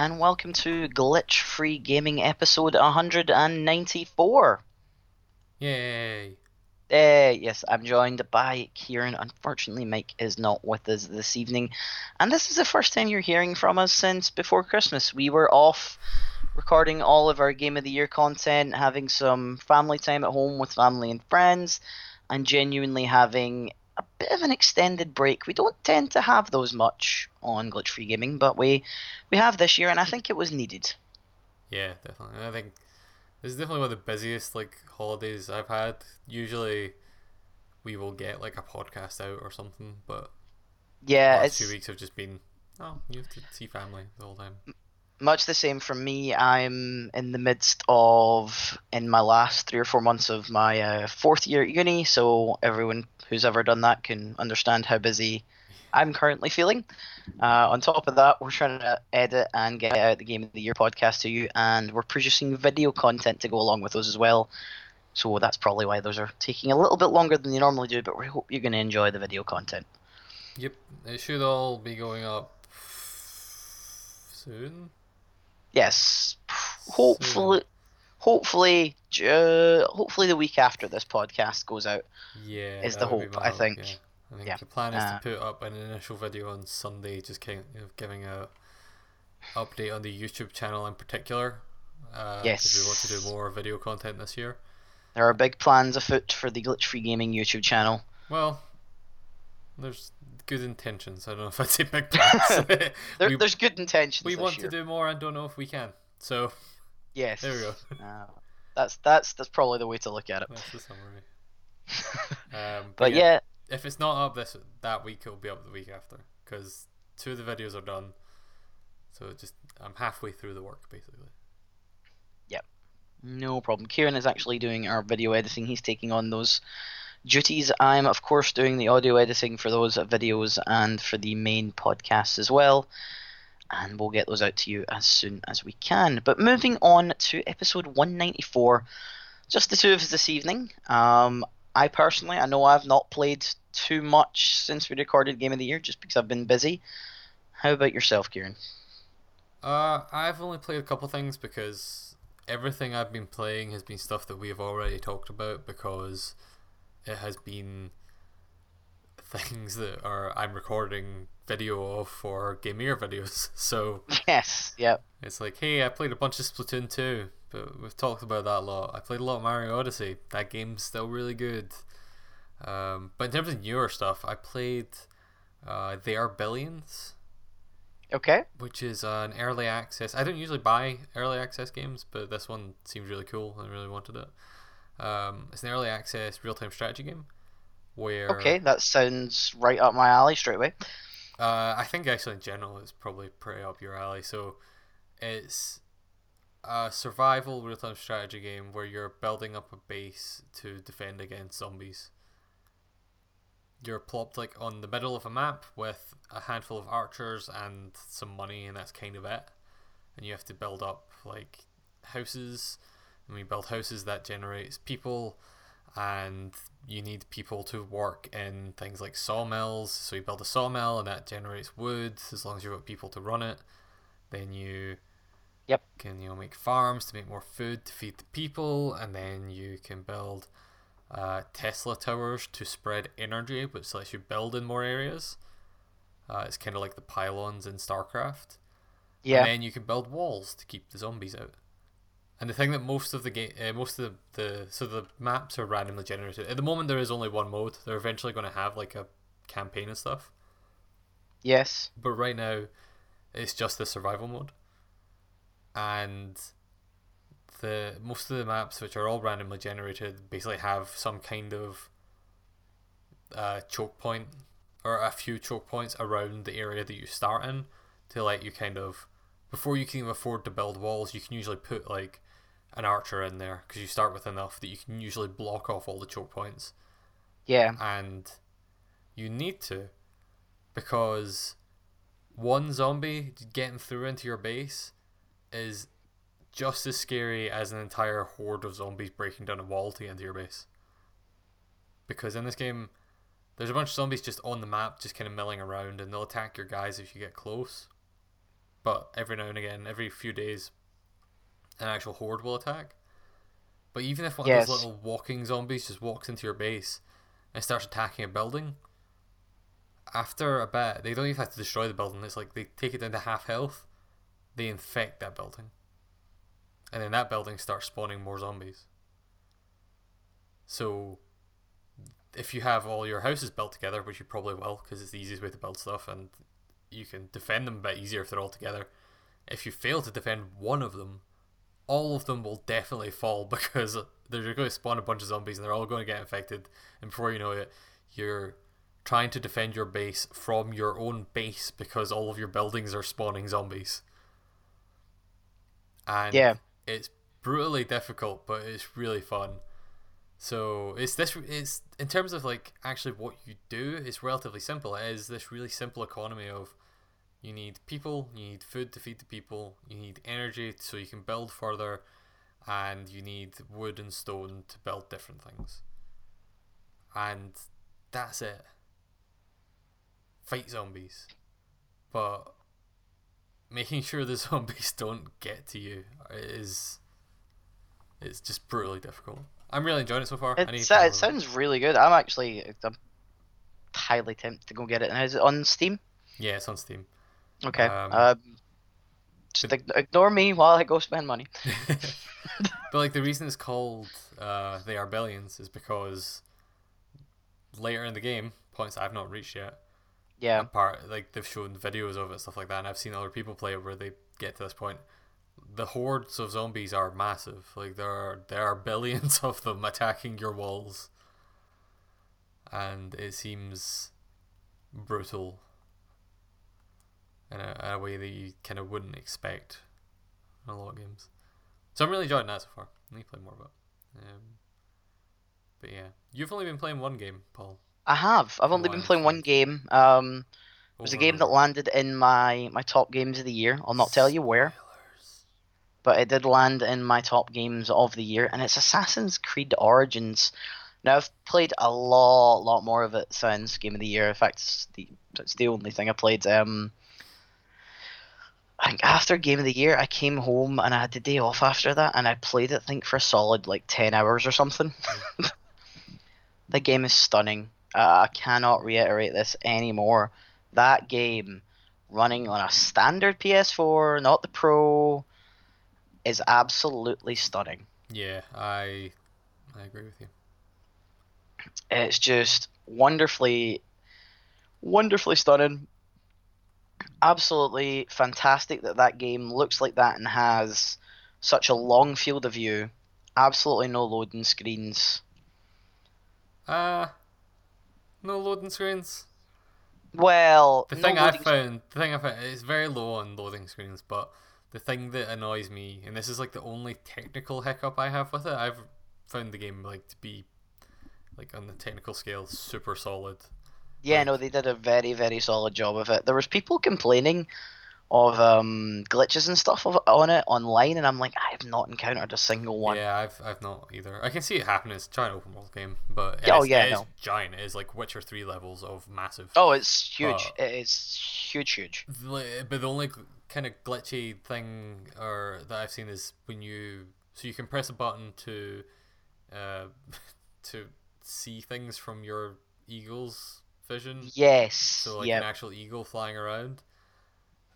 And welcome to Glitch Free Gaming episode 194. Yay! Uh, yes, I'm joined by Kieran. Unfortunately, Mike is not with us this evening, and this is the first time you're hearing from us since before Christmas. We were off recording all of our Game of the Year content, having some family time at home with family and friends, and genuinely having bit of an extended break. We don't tend to have those much on Glitch Free Gaming, but we we have this year, and I think it was needed. Yeah, definitely. I think this is definitely one of the busiest like holidays I've had. Usually, we will get like a podcast out or something, but Yeah, last it's few weeks have just been oh, you have to see family the whole time. Much the same for me. I'm in the midst of in my last three or four months of my uh, fourth year at uni, so everyone who's ever done that can understand how busy I'm currently feeling. Uh, on top of that, we're trying to edit and get out the Game of the Year podcast to you, and we're producing video content to go along with those as well. So that's probably why those are taking a little bit longer than they normally do, but we hope you're going to enjoy the video content. Yep, it should all be going up soon. Yes, hopefully, hopefully, ju- hopefully the week after this podcast goes out. Yeah, Is the hope, I think. Yeah. I think Yeah. the plan is Uh, to put up an initial video on Sunday, just kind of giving a update on the YouTube channel in particular. Uh, 'cause we want to do more video content this year. There are big plans afoot for the Glitch Free Gaming YouTube channel. Well, there's good intentions. I don't know if I'd say big plans. There, we there's good intentions. we want year. to do more and don't know if we can. So Yes. there we go. Uh, that's that's that's probably the way to look at it. That's the summary. Um, but yeah, if it's not up this that week, it'll be up the week after because two of the videos are done. So just I'm halfway through the work basically. Yep, no problem. Kieran is actually doing our video editing. He's taking on those duties. I'm of course doing the audio editing for those videos and for the main podcast as well. And we'll get those out to you as soon as we can. But moving on to episode 194, just the two of us this evening. Um, I personally, I know I've not played too much since we recorded Game of the Year, just because I've been busy. How about yourself, Kieran? Uh, I've only played a couple things because everything I've been playing has been stuff that we have already talked about because it has been things that are I'm recording video of for Game Year videos. So Yes. Yep. it's like, hey, I played a bunch of Splatoon 2, but we've talked about that a lot. I played a lot of Mario Odyssey. That game's still really good. Um, but in terms of newer stuff, I played uh, They Are Billions Okay. which is uh, an early access. I don't usually buy early access games, but this one seems really cool I really wanted it. Um, it's an early access real time strategy game where Okay, that sounds right up my alley straight away. uh, I think actually in general it's probably pretty up your alley. So it's a survival real time strategy game where you're building up a base to defend against zombies. You're plopped like on the middle of a map with a handful of archers and some money, and that's kind of it. And you have to build up like houses, and when you build houses, that generates people, and you need people to work in things like sawmills. So you build a sawmill, and that generates wood. As long as you've got people to run it, then you Yep. can you know make farms to make more food to feed the people, and then you can build uh, Tesla towers to spread energy, which lets you build in more areas. Uh, it's kind of like the pylons in StarCraft. Yeah. And then you can build walls to keep the zombies out. And the thing that most of the game, uh, most of the, the so the maps are randomly generated. At the moment, there is only one mode. They're eventually going to have like a campaign and stuff. Yes. But right now, it's just the survival mode. And the most of the maps, which are all randomly generated, basically have some kind of uh, choke point or a few choke points around the area that you start in to let you kind of before you can even afford to build walls, you can usually put like an archer in there because you start with enough that you can usually block off all the choke points Yeah. and you need to because one zombie getting through into your base is just as scary as an entire horde of zombies breaking down a wall to get into your base. Because in this game, there's a bunch of zombies just on the map, just kind of milling around, and they'll attack your guys if you get close. but every now and again, every few days, an actual horde will attack. But even if one Yes. of those little walking zombies just walks into your base and starts attacking a building, after a bit, they don't even have to destroy the building. It's like they take it down to half health, they infect that building, and then that building starts spawning more zombies. So, if you have all your houses built together, which you probably will, because it's the easiest way to build stuff, and you can defend them a bit easier if they're all together. If you fail to defend one of them, all of them will definitely fall because they're going to spawn a bunch of zombies and they're all going to get infected. And before you know it, you're trying to defend your base from your own base because all of your buildings are spawning zombies. And Yeah. it's brutally difficult, but it's really fun. So it's this. It's in terms of like actually what you do. It's relatively simple. It is this really simple economy of you need people, you need food to feed the people, you need energy so you can build further, and you need wood and stone to build different things. And that's it. Fight zombies, but making sure the zombies don't get to you is it's just brutally difficult. I'm really enjoying it so far. It, sa- uh, it sounds really good. I'm actually I'm highly tempted to go get it. And is it on Steam? Yeah, it's on Steam. Okay. Um, Um, just ig- ignore me while I go spend money. but like the reason it's called uh, They Are Billions is because later in the game, points I've not reached yet. Yeah. Part like they've shown videos of it, stuff like that, and I've seen other people play it where they get to this point. The hordes of zombies are massive. Like there are there are billions of them attacking your walls, and it seems brutal in a, a way that you kind of wouldn't expect in a lot of games. So I'm really enjoying that so far. I need to play more of it. Um, but yeah, you've only been playing one game, Paul. I have. I've only One been playing one game. Um, it was a game that landed in my my top games of the year. I'll not tell you where, but it did land in my top games of the year, and it's Assassin's Creed Origins. Now I've played a lot, lot more of it since Game of the Year. In fact, it's the it's the only thing I played. Um, I think after Game of the Year, I came home and I had the day off after that, and I played it. I think for a solid like ten hours or something. the game is stunning. Uh, I cannot reiterate this anymore. That game, running on a standard PS4, not the Pro, is absolutely stunning. Yeah, I I agree with you. It's just wonderfully, wonderfully stunning. Absolutely fantastic that that game looks like that and has such a long field of view. Absolutely no loading screens. Uh no loading screens. Well, The no thing I loading- found, the thing I found, it's very low on loading screens, but the thing that annoys me, and this is like the only technical hiccup I have with it, I've found the game like to be, like on the technical scale, super solid. Yeah, no, they did a very, very solid job of it. There was people complaining of um, glitches and stuff of, on it online, and I'm like, I have not encountered a single one. Yeah, I've I've not either. I can see it happening. It's a giant open world game, but oh, it's, yeah, it is no. giant. It is like Witcher three levels of massive. Oh, it's huge. Uh, it is huge, huge. The- But the only kind of glitchy thing or that I've seen is when you so you can press a button to uh to see things from your eagle's vision. Yes. So like yeah. an actual eagle flying around.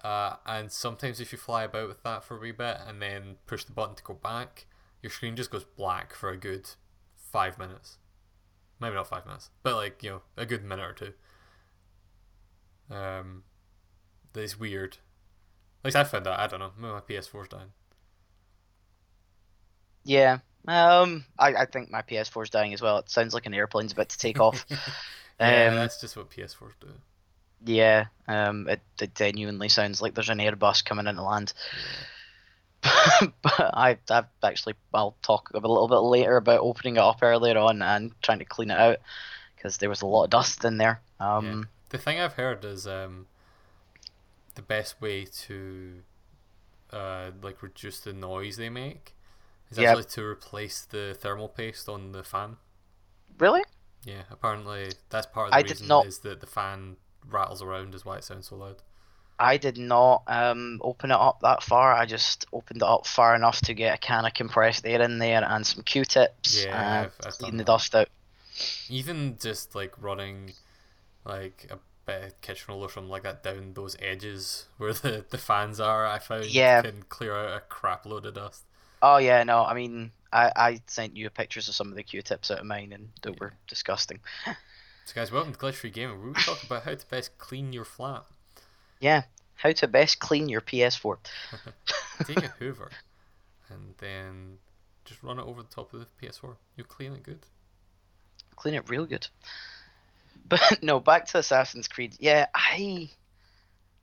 Uh, and sometimes if you fly about with that for a wee bit and then push the button to go back, your screen just goes black for a good five minutes. Maybe not five minutes, but like you know a good minute or two. Um, that is weird. At least I found that. I don't know. Maybe my PS4's dying. Yeah. Um, I, I think my PS4's dying as well. It sounds like an airplane's about to take off. yeah, um, that's just what PS4s do. yeah. Um, it, it genuinely sounds like there's an Airbus coming into land. but I, I've actually, I'll talk a little bit later about opening it up earlier on and trying to clean it out because there was a lot of dust in there. Um, The thing I've heard is um, the best way to uh, like reduce the noise they make is Yeah. actually to replace the thermal paste on the fan. Really? Yeah, apparently that's part of the I did reason not- is that the fan rattles around is why it sounds so loud. I did not um, open it up that far. I just opened it up far enough to get a can of compressed air in there and some Q-tips Yeah, and I've- I've clean the that. dust out. Even just like running like a bit of kitchen roll or something like that down those edges where the, the fans are, I found Yeah. can clear out a crap load of dust. Oh yeah, no, I mean, I, I sent you pictures of some of the Q-tips out of mine, and they were disgusting. So guys, welcome to Glitch Free Gaming. We're talking about how to best clean your flat. Yeah, how to best clean your PS4. Take a Hoover and then just run it over the top of the PS4. You'll clean it good. clean it real good. But no, back to Assassin's Creed. Yeah, I.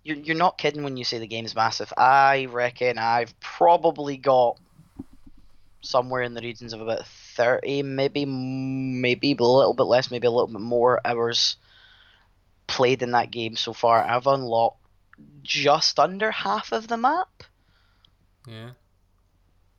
You're, you're not kidding when you say the game's massive. I reckon I've probably got somewhere in the regions of about 30, maybe maybe a little bit less, maybe a little bit more hours played in that game so far. I've unlocked just under half of the map. Yeah.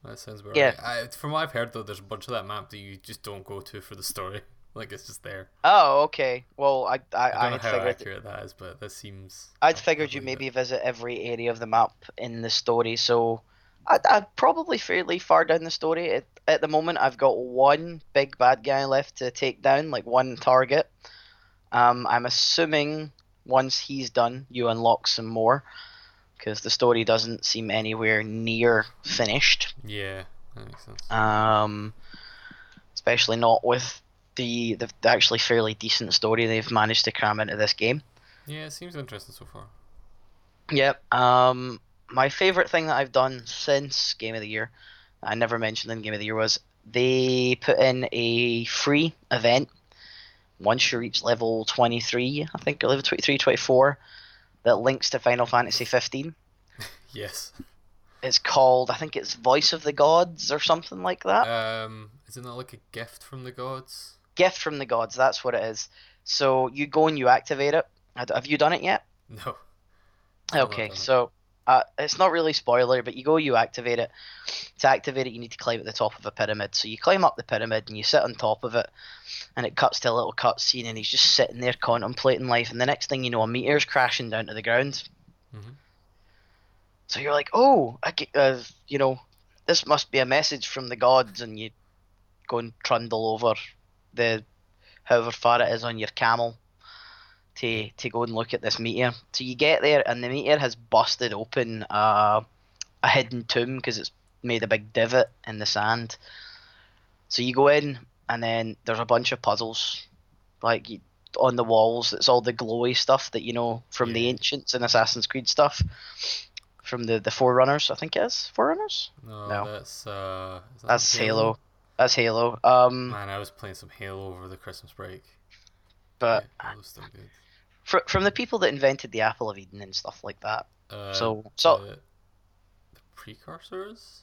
That sounds about Yeah. right. I, from what I've heard, though, there's a bunch of that map that you just don't go to for the story. Like, it's just there. Oh, okay. Well, I I, I don't know how figured accurate that is, but that seems. I'd figured you maybe it. visit every area of the map in the story, so I, I'm probably fairly far down the story. At, at the moment, I've got one big bad guy left to take down, like one target. Um, I'm assuming once he's done, you unlock some more, because the story doesn't seem anywhere near finished. Yeah, that makes sense. Um, especially not with the, the the actually fairly decent story they've managed to cram into this game. yeah, it seems interesting so far. Yep. Um, my favorite thing that I've done since Game of the Year, I never mentioned in Game of the Year, was they put in a free event once you reach level 23, I think, or level 23, 24, that links to Final Fantasy 15. Yes. It's called, I think it's Voice of the Gods or something like that. Um, is it not like a gift from the gods? Gift from the Gods, that's what it is. So you go and you activate it. Have you done it yet? No. Okay, so uh, it's not really spoiler, but you go, you activate it. To activate it, you need to climb at the top of a pyramid. So you climb up the pyramid and you sit on top of it, and it cuts to a little cutscene, and he's just sitting there contemplating life. And the next thing you know, a meteor's crashing down to the ground. Mhm. So you're like, oh, I ge- uh, you know, this must be a message from the gods, and you go and trundle over the however far it is on your camel to to go and look at this meteor. So you get there, and the meteor has busted open uh, a hidden tomb because it's made a big divot in the sand. So you go in, and then there's a bunch of puzzles, like you, on the walls. It's all the glowy stuff that you know from the ancients and Assassin's Creed stuff, from the the Forerunners. I think it is Forerunners. No, No. that's uh. is that That's Halo. That's Halo. Um, Man, I was playing some Halo over the Christmas break. but yeah, Halo's still good. Fr- from the people that invented the Apple of Eden and stuff like that. Uh, So- so- the, the precursors.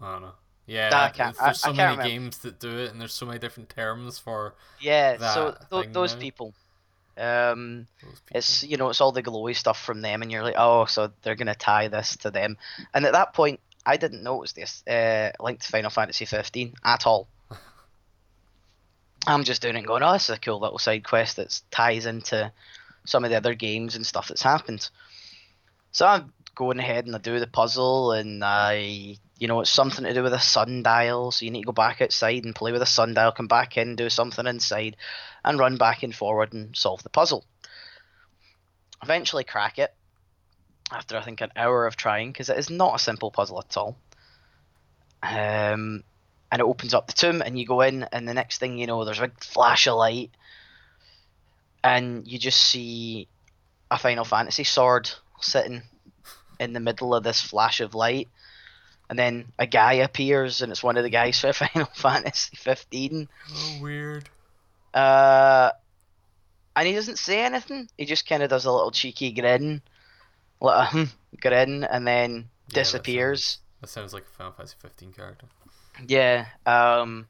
I don't know. Yeah, I can't- there's I- I so can't many remember. games that do it, and there's so many different terms for Yeah, so th- those people. Um, those people. it's you know it's all the glowy stuff from them, and you're like, oh, so they're gonna tie this to them. And at that point, I didn't know it was this uh, linked to Final Fantasy 15 at all. I'm just doing it, and going, oh, this is a cool little side quest that ties into some of the other games and stuff that's happened. So I'm going ahead and I do the puzzle, and I, you know, it's something to do with a sundial. So you need to go back outside and play with a sundial, come back in, do something inside, and run back and forward and solve the puzzle. Eventually, crack it after I think an hour of trying because it is not a simple puzzle at all. Um, and it opens up the tomb, and you go in, and the next thing you know, there's a big flash of light, and you just see a Final Fantasy sword sitting in the middle of this flash of light. And then a guy appears, and it's one of the guys for Final Fantasy 15. oh weird. Uh, and he doesn't say anything. He just kind of does a little cheeky grin, like a grin, and then Yeah, that disappears. sounds- That sounds like a Final Fantasy 15 character. Yeah. Um.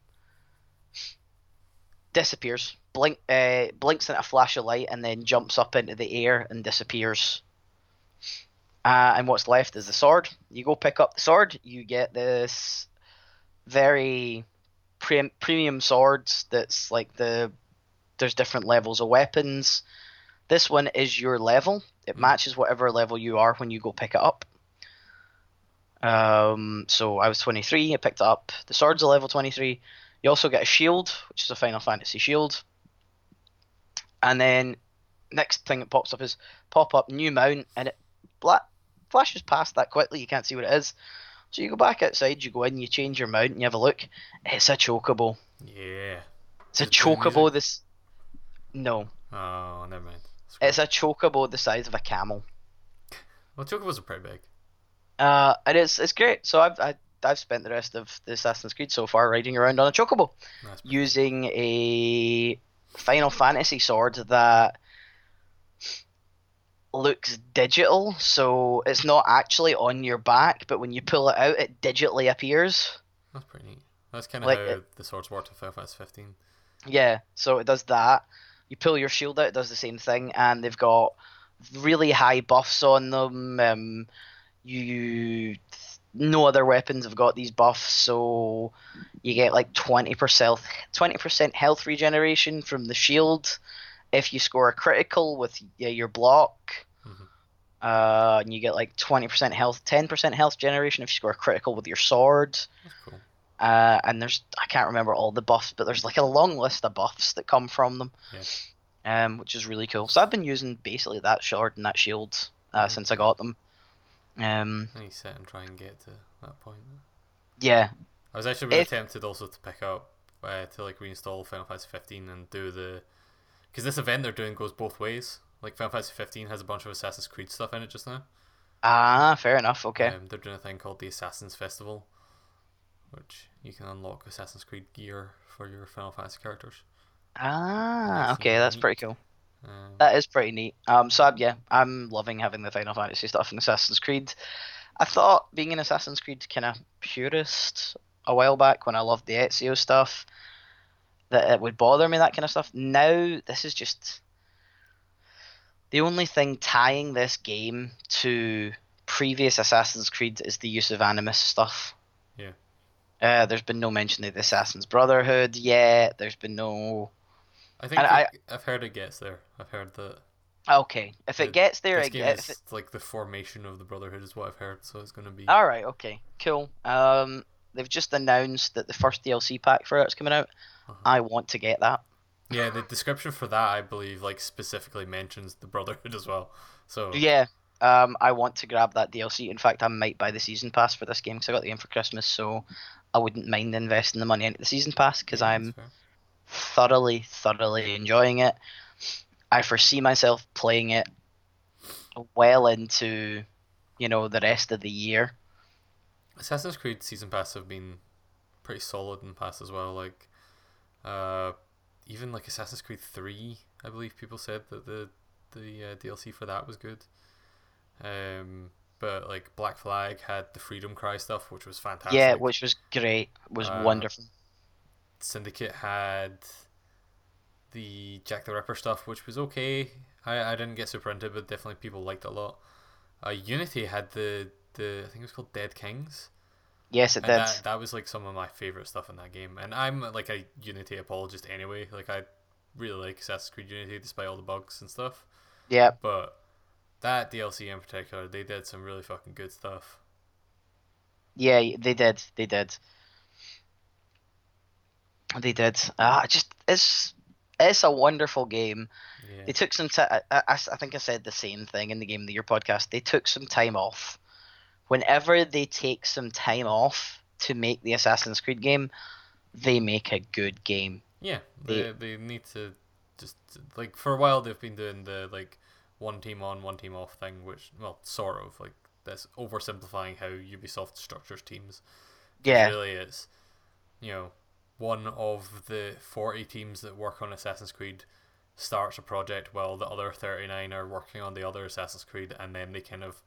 Disappears. Blink. Uh, blinks in a flash of light and then jumps up into the air and disappears. Uh, and what's left is the sword. You go pick up the sword. You get this very pre- premium swords. That's like the there's different levels of weapons. This one is your level. It Hmm. matches whatever level you are when you go pick it up. Um, so I was 23. I picked it up. The sword's a level 23. You also get a shield, which is a Final Fantasy shield. And then next thing that pops up is pop up new mount, and it bla- flashes past that quickly. You can't see what it is. So you go back outside, you go in, you change your mount, and you have a look. It's a chocobo. Yeah. It's a Is it playing chocobo. This no, Oh, never mind. It's a chocobo the size of a camel. Well, chocobos are pretty big. Uh, and it's it's great. So I've I, I've spent the rest of the Assassin's Creed so far riding around on a chocobo pretty using a Final Fantasy sword that looks digital. So it's not actually on your back, but when you pull it out, it digitally appears. That's pretty neat. That's kind of Like how it- the swords worked in Final Fantasy 15. Yeah, so it does that. You pull your shield out, it does the same thing, and they've got really high buffs on them. Um, you no other weapons have got these buffs, so you get like twenty percent twenty percent health regeneration from the shield if you score a critical with yeah, your block. Mhm. Uh, and you get like twenty percent health, ten percent health generation if you score a critical with your sword. Cool. Uh, and there's I can't remember all the buffs, but there's like a long list of buffs that come from them, um, which is really cool. So I've been using basically that sword and that shield uh, Mhm. since I got them. Um, need to sit and try and get to that point. yeah, I was actually really If- tempted also to pick up uh, to like reinstall Final Fantasy 15 and do the because this event they're doing goes both ways. Like Final Fantasy 15 has a bunch of Assassin's Creed stuff in it just now. ah, fair enough. Okay, Um, they're doing a thing called the Assassins Festival, which you can unlock Assassin's Creed gear for your Final Fantasy characters. ah, That's okay, that's pretty cool. Um, That is pretty neat. Um, so yeah, I'm loving having the Final Fantasy stuff in Assassin's Creed. I thought being an Assassin's Creed kind of purist a while back when I loved the Ezio stuff that it would bother me that kind of stuff. Now this is just the only thing tying this game to previous Assassin's Creed is the use of Animus stuff. Yeah. Uh, there's been no mention of the Assassin's Brotherhood yet. There's been no. I think I- it- I've heard it gets there. I've heard that Okay, if it The- gets there, it game gets. is like the formation of the Brotherhood is what I've heard. So it's going to be All right, okay, cool. Um, they've just announced that the first DLC pack for it's coming out. Uh-huh. I want to get that. yeah. The description for that I believe like specifically mentions the Brotherhood as well. So Yeah. Um, I want to grab that DLC. In fact, I might buy the season pass for this game because I got the game for Christmas, so I wouldn't mind investing the money into the season pass because yeah, I'm fair. Thoroughly, thoroughly enjoying it. I foresee myself playing it well into, you know, the rest of the year. Assassin's Creed season pass have been pretty solid in the past as well. Like, uh, even like Assassin's Creed Three, I believe people said that the the uh, DLC for that was good. Um, but like Black Flag had the Freedom Cry stuff, which was fantastic. Yeah, which was great. Was Uh, wonderful. Syndicate had the Jack the Ripper stuff, which was okay. I, I didn't get super into it, but definitely people liked it a lot. Uh, Unity had the the I think it was called Dead Kings. Yes, it And did. that, that was like some of my favorite stuff in that game. And I'm like a Unity apologist anyway. Like I really like Assassin's Creed Unity despite all the bugs and stuff. Yeah. But that DLC in particular, they did some really fucking good stuff. Yeah, they did. They did. They did. Ah, just it's it's a wonderful game. Yeah. They took some time. I, I, I think I said the same thing in the Game of the Year podcast. They took some time off. Whenever they take some time off to make the Assassin's Creed game, they make a good game. Yeah, they, they need to just like for a while they've been doing the like one team on, one team off thing, which well, sort of like that's oversimplifying how Ubisoft structures teams. Yeah. really it's you know one of the forty teams that work on Assassin's Creed starts a project while the other thirty nine are working on the other Assassin's Creed, and then they kind of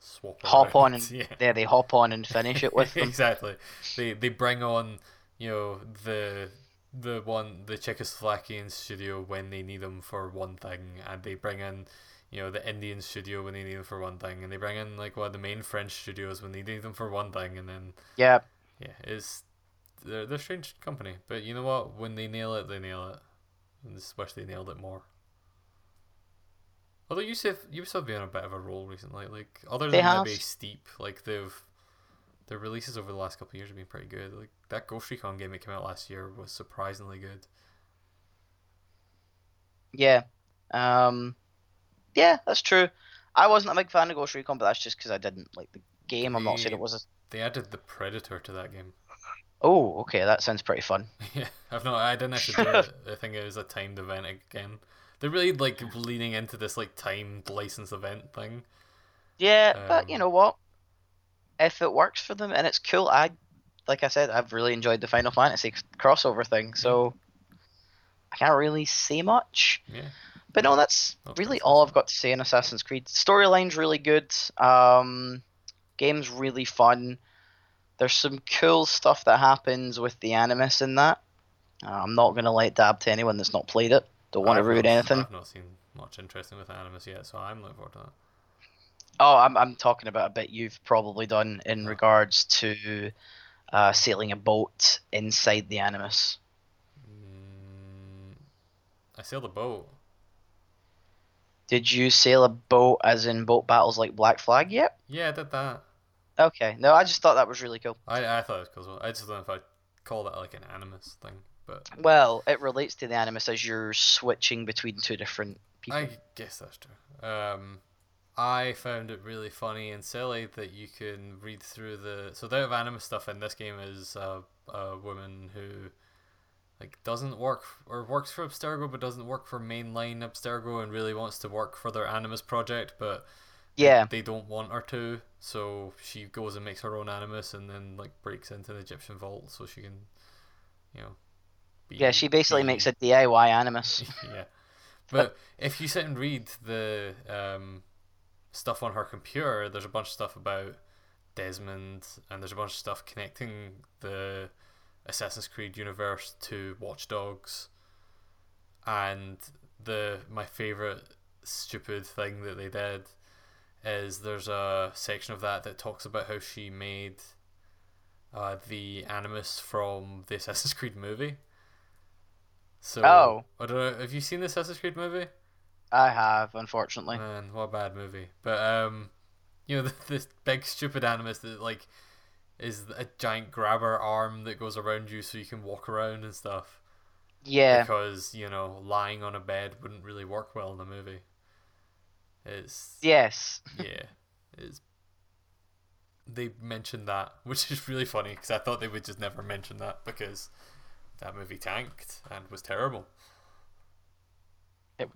swap Hop on and yeah. there they hop on and finish it with them. exactly. They they bring on you know the the one the Czechoslovakian studio when they need them for one thing, and they bring in you know the Indian studio when they need them for one thing, and they bring in like one of the main French studios when they need them for one thing, and then Yeah, yeah, it's they're they're a strange company, but you know what? When they nail it, they nail it. I just wish they nailed it more. Although Ubisoft Ubisoft have been on a bit of a roll recently, like other They than have. maybe Steep, like they've their releases over the last couple of years have been pretty good. Like that Ghost Recon game that came out last year was surprisingly good. Yeah. Um, yeah, that's true. I wasn't a big fan of Ghost Recon, but that's just because I didn't like the game. I'm not saying it was a. They added the Predator to that game. Oh, okay, that sounds pretty fun. yeah, I've not. I didn't actually do it. I think it was a timed event again. They're really like leaning into this like timed license event thing. Yeah, but you Um, know what? If it works for them and it's cool, I, like I said, I've really enjoyed the Final Fantasy crossover thing, so I can't really say much. Yeah. But no, that's Oh, really all. I've got to say on Assassin's Creed. Storyline's really good. Um, game's really fun. There's some cool stuff that happens with the Animus in that. Uh, I'm not gonna let dab to anyone that's not played it. Don't want to ruin not- anything. I've not seen much interesting with Animus yet, so I'm looking forward to that. Oh, I'm I'm talking about a bit you've probably done in Oh. regards to uh, sailing a boat inside the Animus. Mm, I sailed a boat. Did you sail a boat as in boat battles like Black Flag yet? Yeah, I did that. Okay, no, I just thought that was really cool. I I thought it was cool. as well. I just don't know if I'd call that like an Animus thing, but Well, it relates to the Animus as you're switching between two different people. I guess that's true. Um, I found it really funny and silly that you can read through the so the of Animus stuff in this game is a, a woman who like doesn't work or works for Abstergo but doesn't work for mainline Abstergo and really wants to work for their Animus project, but yeah, they don't want her to, so she goes and makes her own animus and then like breaks into the Egyptian vault so she can, you know. Be, yeah, she basically be- makes a DIY Animus. yeah, but if you sit and read the um, stuff on her computer, there's a bunch of stuff about Desmond, and there's a bunch of stuff connecting the Assassin's Creed universe to Watch Dogs, and the my favorite stupid thing that they did is there's a section of that that talks about how she made uh, the Animus from the Assassin's Creed movie. So, Oh. I don't know. Have you seen the Assassin's Creed movie? I have, unfortunately. Man, what a bad movie. But um, you know, this big stupid Animus that like is a giant grabber arm that goes around you so you can walk around and stuff. Yeah, Because you know, lying on a bed wouldn't really work well in the movie. It's yes. yeah, it's. They mentioned that, which is really funny because I thought they would just never mention that because that movie tanked and was terrible. It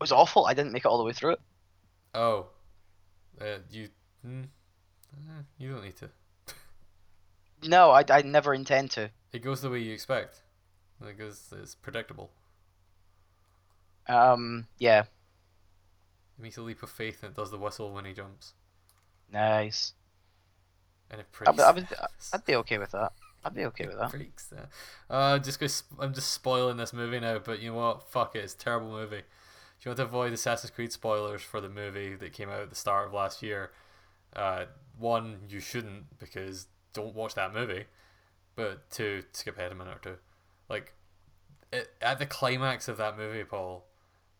was awful. I didn't make it all the way through it. Oh, uh, you, mm, you don't need to. No, I, I never intend to. It goes the way you expect. Because it's predictable. Um, yeah, It makes a leap of faith and it does the whistle when he jumps. nice. And it I, breaks. I would, I'd be okay with that. I'd be okay with that. breaks that. Uh, just cause I'm just spoiling this movie now, but you know what? Fuck it, it's a terrible movie. If you want to avoid Assassin's Creed spoilers for the movie that came out at the start of last year, uh, one, you shouldn't because don't watch that movie. But two, skip ahead a minute or two. Like, it, at the climax of that movie, Paul,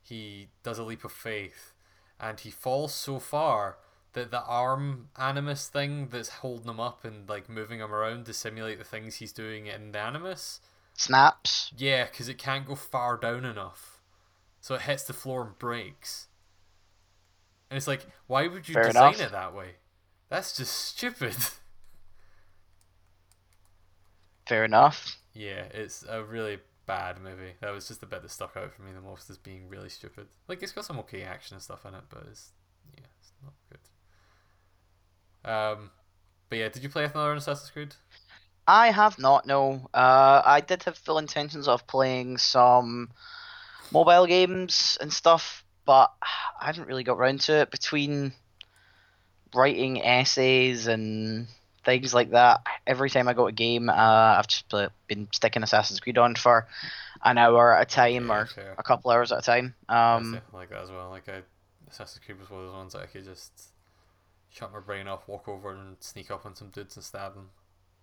he does a leap of faith and he falls so far that the arm animus thing that's holding him up and like moving him around to simulate the things he's doing in the animus Snaps. yeah because it can't go far down enough so it hits the floor and breaks and it's like why would you Fair design enough. it that way that's just stupid Fair enough. yeah it's a really bad movie that was just the bit that stuck out for me the most as being really stupid like it's got some okay action and stuff in it but it's yeah it's not good um but yeah did you play another Assassin's Creed I have not. No. Uh, I did have full intentions of playing some mobile games and stuff, but I haven't really got round to it. Between writing essays and things like that, every time I go to game, uh, I've just been sticking Assassin's Creed on for an hour at a time Yeah, or a couple hours at a time. Um, like that as well. Like I, Assassin's Creed was one of those ones that I could just shut my brain off, walk over and sneak up on some dudes and stab them.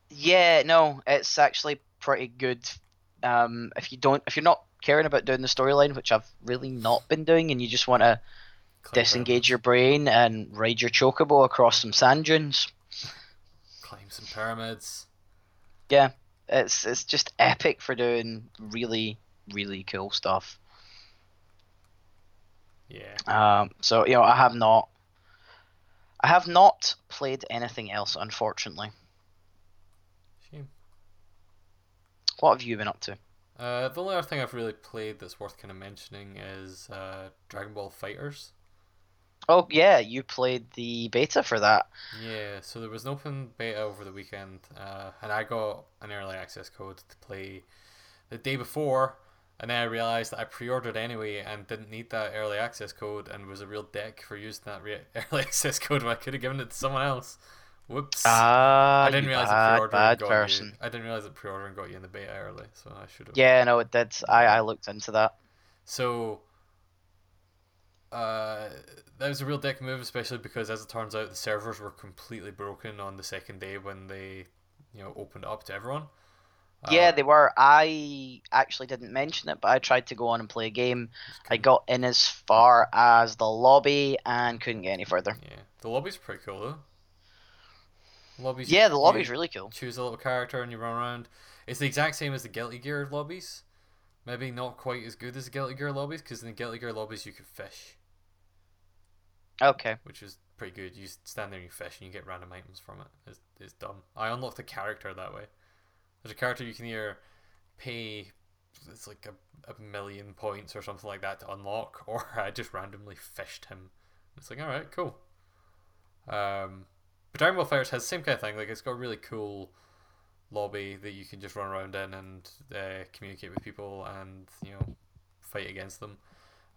Yeah, no, it's actually pretty good. Um, if you don't, if you're not caring about doing the storyline, which I've really not been doing, and you just want to disengage your brain and ride your chocobo across some sand dunes. Some pyramids. Yeah, it's it's just epic for doing really really cool stuff. Yeah. Um, so you know, I have not, I have not played anything else, unfortunately. Shame. What have you been up to? Uh, the only other thing I've really played that's worth kind of mentioning is uh, Dragon Ball FighterZ. Oh yeah, you played the beta for that. Yeah, so there was an open beta over the weekend, uh, and I got an early access code to play the day before, and then I realized that I pre-ordered anyway and didn't need that early access code, and was a real dick for using that re- early access code when I could have given it to someone else. Whoops. Ah, I didn't realize bad, pre-ordering bad got person. you. I didn't realize that pre-ordering got you in the beta early, so I should have. Yeah, no, it did. I I looked into that. So, uh, that was a real dick move, especially because, as it turns out, the servers were completely broken on the second day when they, you know, opened up to everyone. Yeah, Uh, they were. I actually didn't mention it, but I tried to go on and play a game. I got in as far as the lobby and couldn't get any further. Yeah, the lobby's pretty cool though. Lobbies. Yeah, the lobby's really cool. Choose a little character and you run around. It's the exact same as the Guilty Gear lobbies. Maybe not quite as good as the Guilty Gear lobbies because in the Guilty Gear lobbies you could fish. Okay. which is pretty good. You stand there and you fish and you get random items from it. It's, it's dumb. I unlocked a character that way. There's a character you can either pay, it's like a, a million points or something like that to unlock, or I just randomly fished him. It's like, alright, cool. Um, but Dragon Ball FighterZ has the same kind of thing. Like, it's got a really cool lobby that you can just run around in and uh, communicate with people and, you know, fight against them.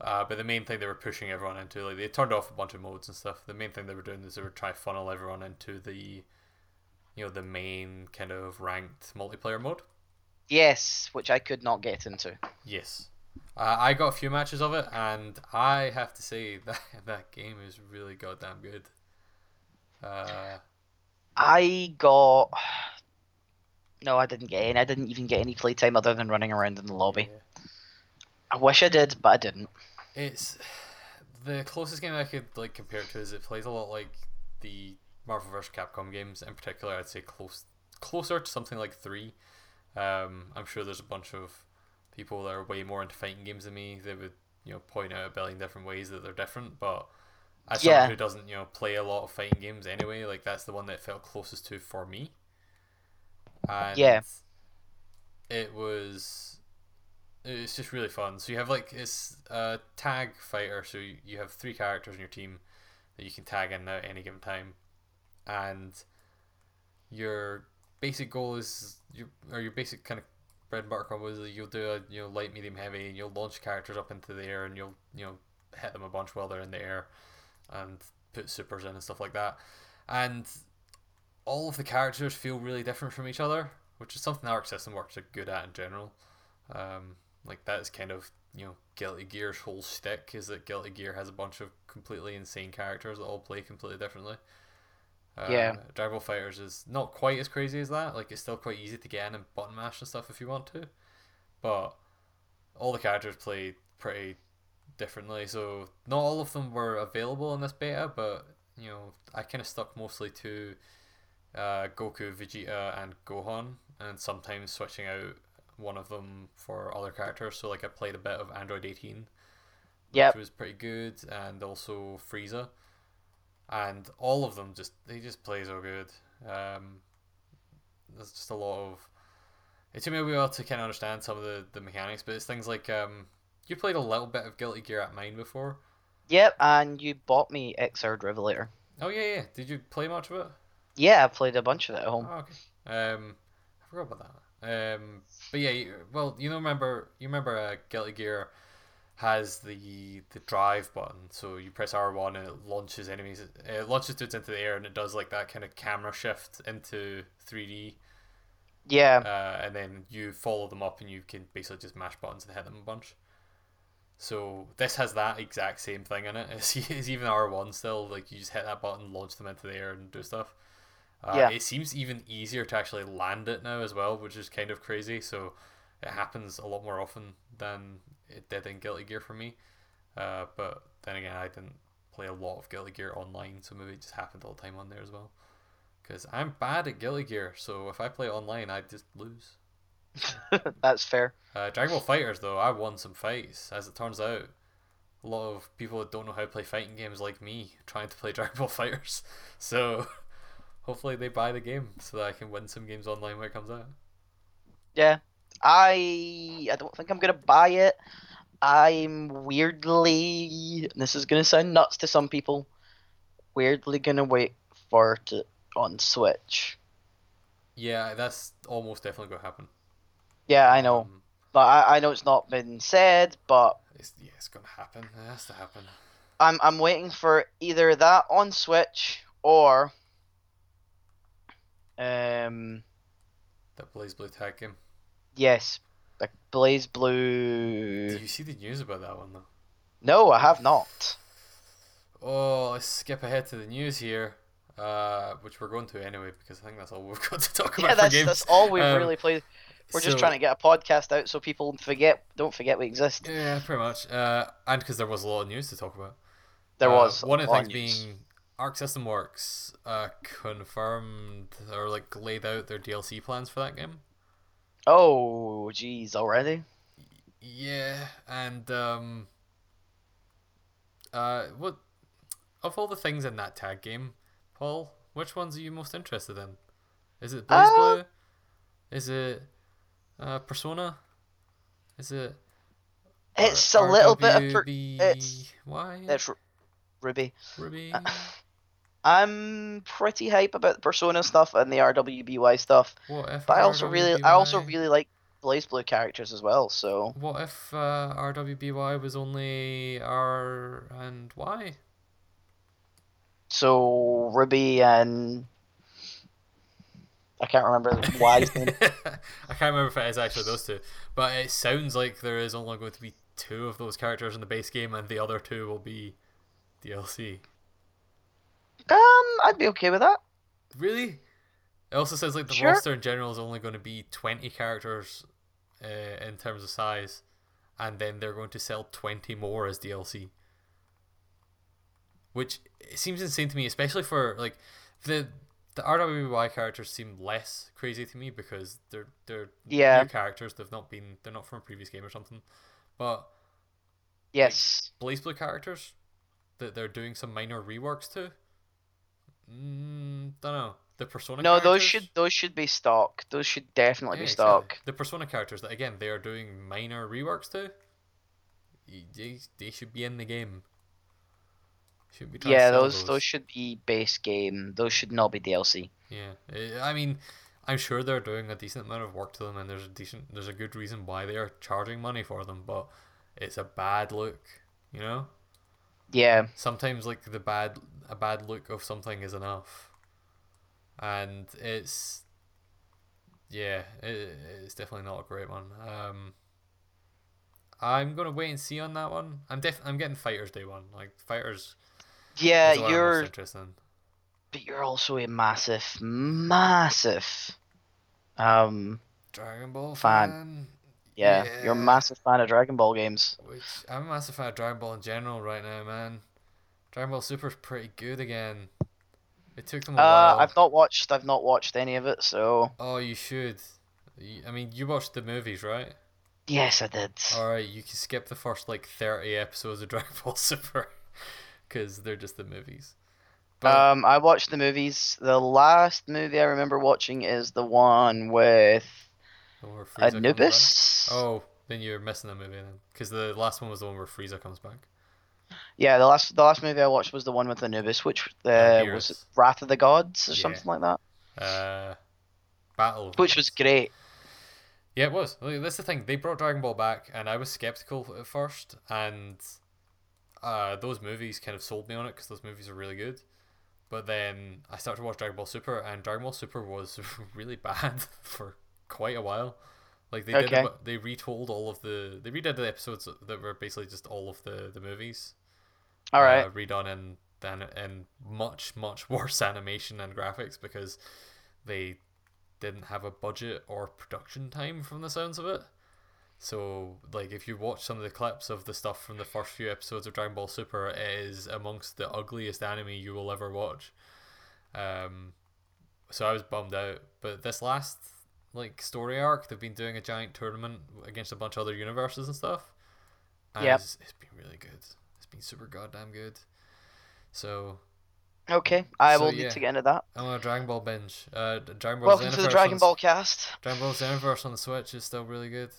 Uh, but the main thing they were pushing everyone into, like they turned off a bunch of modes and stuff. The main thing they were doing is they were trying to funnel everyone into the, you know, the main kind of ranked multiplayer mode. Yes, which I could not get into. Yes, uh, I got a few matches of it, and I have to say that that game is really goddamn good. Uh, I got. No, I didn't get any. I didn't even get any playtime other than running around in the lobby. yeah. I wish I did, but I didn't. It's the closest game I could like compare it to is it plays a lot like the Marvel vs. Capcom games. In particular, I'd say close closer to something like three. Um, I'm sure there's a bunch of people that are way more into fighting games than me. They would you know point out a billion different ways that they're different, but as Yeah. someone who doesn't you know play a lot of fighting games anyway, like that's the one that felt closest to for me. And Yeah. it was it's just really fun. So you have like it's a tag fighter. So you, have three characters in your team that you can tag in at any given time, and your basic goal is your or your basic kind of bread and butter combo is you'll do a you know light, medium, heavy, and you'll launch characters up into the air and you'll you know hit them a bunch while they're in the air, and put supers in and stuff like that, and all of the characters feel really different from each other, which is something Arc System works are good at in general. Um, like that is kind of you know Guilty Gear's whole stick is that Guilty Gear has a bunch of completely insane characters that all play completely differently. Uh, Yeah. Dragon Ball FighterZ is not quite as crazy as that. Like it's still quite easy to get in and button mash and stuff if you want to, but all the characters play pretty differently. So not all of them were available in this beta, but you know I kind of stuck mostly to uh, Goku, Vegeta, and Gohan, and sometimes switching out one of them for other characters. So like I played a bit of Android 18, Yep. which was pretty good, and also Frieza, and all of them just they just play so good. Um, there's just a lot of. It took me a while to kind of understand some of the, the mechanics, but it's things like um, you played a little bit of Guilty Gear at mine before. Yep, and you bought me Xrd Revelator. Oh yeah, yeah. Did you play much of it? Yeah, I played a bunch of it at home. Oh, okay. Um, I forgot about that. Um, but yeah, well, you know, remember you remember uh, Guilty Gear has the the drive button, so you press R one and it launches enemies. It launches dudes into the air, and it does like that kind of camera shift into three D. Yeah, Uh, and then you follow them up, and you can basically just mash buttons and hit them a bunch. So this has that exact same thing in it. It's, it's even R one still. Like you just hit that button, launch them into the air, and do stuff. Uh, Yeah. It seems even easier to actually land it now as well, which is kind of crazy. So it happens a lot more often than it did in Guilty Gear for me. Uh, but then again, I didn't play a lot of Guilty Gear online, so maybe it just happened all the time on there as well. Because I'm bad at Guilty Gear, so if I play online, I just lose. That's fair. Uh, Dragon Ball FighterZ, though, I won some fights. As it turns out, a lot of people that don't know how to play fighting games like me trying to play Dragon Ball FighterZ. So hopefully they buy the game so that I can win some games online when it comes out. Yeah, I I don't think I'm gonna buy it. I'm weirdly. This is gonna sound nuts to some people. Weirdly gonna wait for it on Switch. Yeah, that's almost definitely going to happen. Yeah, I know, Um, but I, I know it's not been said, but it's, yeah, it's going to happen. It has to happen. I'm I'm waiting for either that on Switch or um That BlazBlue tag game. yes, like Blaze Did Blue. you see the news about that one, though? No, I have not. Oh, let's skip ahead to the news here, uh, which we're going to anyway because I think that's all we've got to talk about Yeah, that's games. that's all we've Um, really played. We're just trying to get a podcast out so people forget don't forget we exist. Yeah, pretty much. Uh, and because there was a lot of news to talk about. There Uh, was one of the things being Arc System Works uh, confirmed or like laid out their DLC plans for that game. Oh, geez, already. Yeah, and um, uh, what of all the things in that tag game, Paul? Which ones are you most interested in? Is it Blaze Uh, Blue? Is it uh, Persona? Is it? It's R- a little bit of per- it's- why It's RWBY. Ruby? I'm pretty hype about the Persona stuff and the RWBY stuff, what if but I also really, I also really like BlazBlue characters as well. So What if uh, RWBY was only R and Y? so Ruby and I can't remember name. I can't remember if it is actually those two, but it sounds like there is only going to be two of those characters in the base game, and the other two will be DLC. Um, I'd be okay with that. Really? It also says like the Sure. roster in general is only going to be twenty characters uh, in terms of size, and then they're going to sell twenty more as DLC. Which seems insane to me, especially for like the the RWBY characters seem less crazy to me because they're they're Yeah. new characters. They've not been they're not from a previous game or something. But Yes. BlazBlue characters that they're doing some minor reworks to. Mm, don't know. The Persona. No, those should those should be stock. Those should definitely Yeah, be exactly. stock. The Persona characters that again they are doing minor reworks to. They, they should be in the game. Should be Yeah, sell those those should be base game. Those should not be DLC. Yeah, Eh, I mean, I'm sure they're doing a decent amount of work to them, and there's a decent, there's a good reason why they are charging money for them. But it's a bad look, you know. Yeah. Sometimes like the bad, a bad look of something is enough, and it's, yeah, it, it's definitely not a great one. Um, I'm gonna wait and see on that one. I'm def, I'm getting FighterZ Day one. Like FighterZ, Yeah, is what I'm most you're interested in. but you're also a massive, massive um Dragon Ball Fan. fan. Yeah, you're a massive fan of Dragon Ball games. Which I'm a massive fan of Dragon Ball in general right now, man. Dragon Ball Super's pretty good again. It took them a Uh while. I've not watched I've not watched any of it, so Oh, you should. I mean, you watched the movies, right? yes, I did. Alright, you can skip the first like 30 episodes of Dragon Ball Super because they're just the movies. But Um I watched the movies. The last movie I remember watching is the one with one Frieza. Anubis. Oh, then you're missing the movie then, because the last one was the one where Frieza comes back. Yeah, the last the last movie I watched was the one with Anubis, which uh, was Wrath of the Gods or Yeah. something like that, Uh, Battle. which was great. Yeah, it was. That's the thing. They brought Dragon Ball back, and I was skeptical at first, and uh, those movies kind of sold me on it because those movies are really good. But then I started to watch Dragon Ball Super, and Dragon Ball Super was really bad for quite a while. Like they did, Okay. they retold all of the, they redid the episodes that were basically just all of the the movies. All right. uh, redone in in, in much much worse animation and graphics because they didn't have a budget or production time from the sounds of it. So, like, if you watch some of the clips of the stuff from the first few episodes of Dragon Ball Super, it is amongst the ugliest anime you will ever watch. Um, so I was bummed out. But this last like story arc, they've been doing a giant tournament against a bunch of other universes and stuff. And Yep. it's, it's been really good. It's been super goddamn good. So Okay, I So, will yeah. need to get into that. I'm on a Dragon Ball binge. Uh, Dragon Ball Welcome to the Dragon on- Ball cast. Dragon Ball Xenoverse on the Switch is still really good.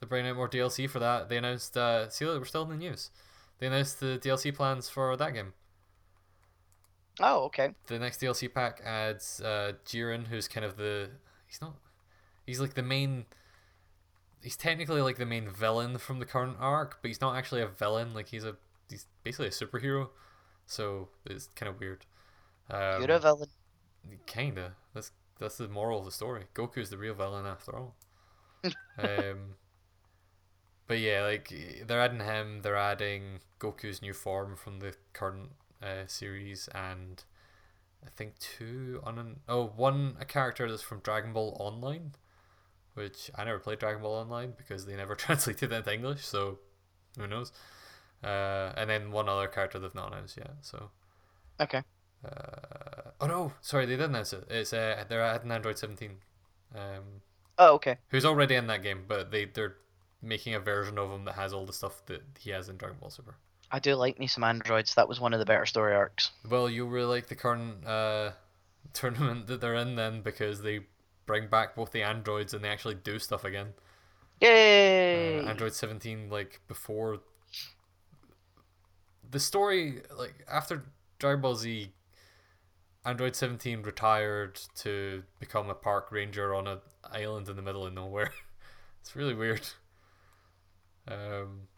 They're bringing out more DLC for that. They announced, uh, see, look, we're still in the news. They announced the DLC plans for that game. Oh, okay. The next DLC pack adds uh, Jiren, who's kind of the. He's not. He's like the main. He's technically like the main villain from the current arc, but he's not actually a villain. Like he's a. He's basically a superhero. So it's kind of weird. Um, You're a villain. Kinda. That's that's the moral of the story. Goku's the real villain after all. um, but yeah, like they're adding him. They're adding Goku's new form from the current uh, series, and I think two on an oh one a character that's from Dragon Ball Online, which I never played Dragon Ball Online because they never translated it into English. So who knows? Uh, and then one other character they've not announced yet. So Okay. uh, oh no, sorry, they did announce it. It's uh, they're at an Android 17, um, Oh, okay. who's already in that game, but they they're making a version of him that has all the stuff that he has in Dragon Ball Super. I do like me some androids. That was one of the better story arcs. Well, you really like the current uh, tournament that they're in then because they bring back both the androids and they actually do stuff again. Yay! Uh, Android 17, like before the story, like after Dragon Ball Z, Android 17 retired to become a park ranger on an island in the middle of nowhere. it's really weird. Um,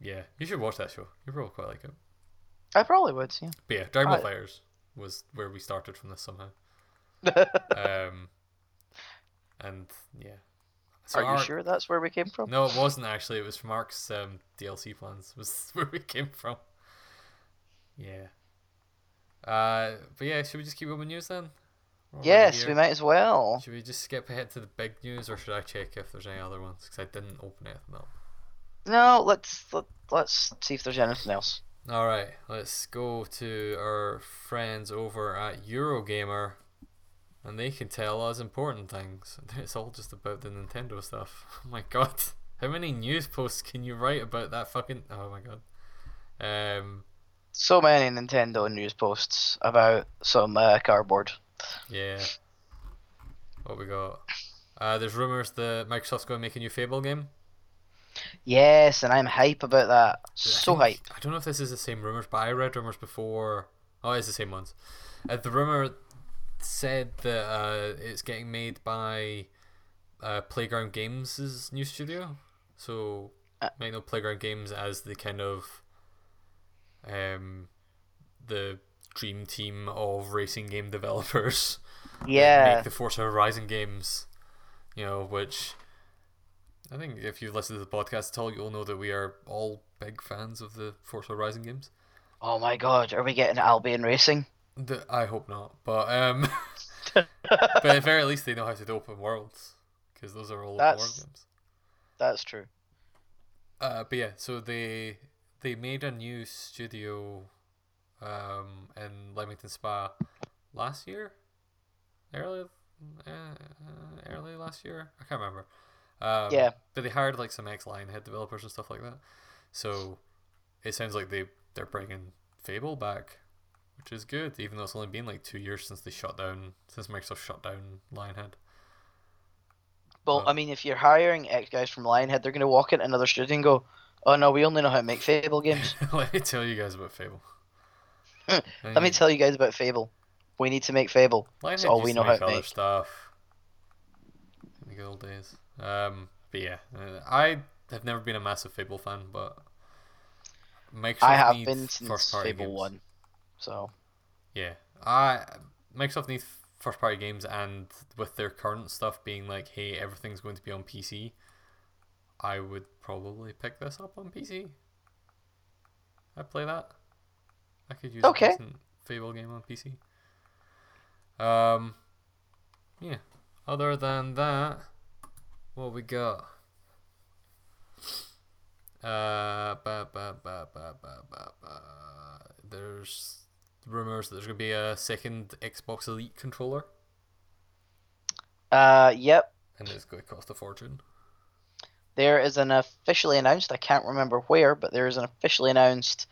yeah, you should watch that show. You probably quite like it. I probably would. Yeah. But yeah, Dragon Ball I- FighterZ was where we started from this somehow. Um, and yeah. So Are you sure that's where we came from? No, it wasn't actually. It was from Mark's um, DLC plans. Was where we came from. Yeah. Uh, but yeah, should we just keep going with news then? We're yes, we might as well. Should we just skip ahead to the big news, or should I check if there's any other ones? Because I didn't open anything up. No, let's let, let's see if there's anything else. All right, let's go to our friends over at Eurogamer, and they can tell us important things. It's all just about the Nintendo stuff. Oh my god, how many news posts can you write about that fucking? Oh my god. Um, So many Nintendo news posts about some uh, cardboard. yeah. What we got? Uh, there's rumors that Microsoft's going to make a new Fable game. Yes, and I'm hype about that. I So think- hype. I don't know if this is the same rumors, but I read rumors before. Oh, it's the same ones. Uh, the rumor said that uh, it's getting made by uh, Playground Games' new studio. So, Uh. might know Playground Games as the kind of um, the dream team of racing game developers. Yeah. Make the Forza Horizon games, you know, which I think if you've listened to the podcast at all, you'll know that we are all big fans of the Forza Horizon games. Oh my god, are we getting Albion Racing? The, I hope not, but um, but at the very least they know how to do open worlds because those are all open world games. That's true. Uh, but yeah, so they they made a new studio um in Leamington Spa last year, early uh, uh, early last year. I can't remember. Um, Yeah. But they hired like some ex Lionhead developers and stuff like that. So it sounds like they they're bringing Fable back, which is good. Even though it's only been like two years since they shut down since Microsoft shut down Lionhead. Well. I mean, if you're hiring ex guys from Lionhead, they're going to walk into another studio and go, "Oh no, we only know how to make Fable games." Let me tell you guys about Fable. Let me tell you guys about Fable. We need to make Fable. Lionhead all used we know how to make. stuff in the good old days. Um, but yeah, uh, I have never been a massive Fable fan, but Microsoft I have needs been since Fable games. One, so Yeah, I Microsoft needs first party games, and with their current stuff being like, hey, everything's going to be on PC, I would probably pick this up on PC. I'd play that. I could use Okay. a decent Fable game on PC. Um, yeah. Other than that, what we got? Uh, ba, ba, ba, ba, ba, ba, ba. There's rumors that there's gonna be a second Xbox Elite controller, Uh, yep. and it's going to cost a fortune. There is an officially announced. I can't remember where, but there is an officially announced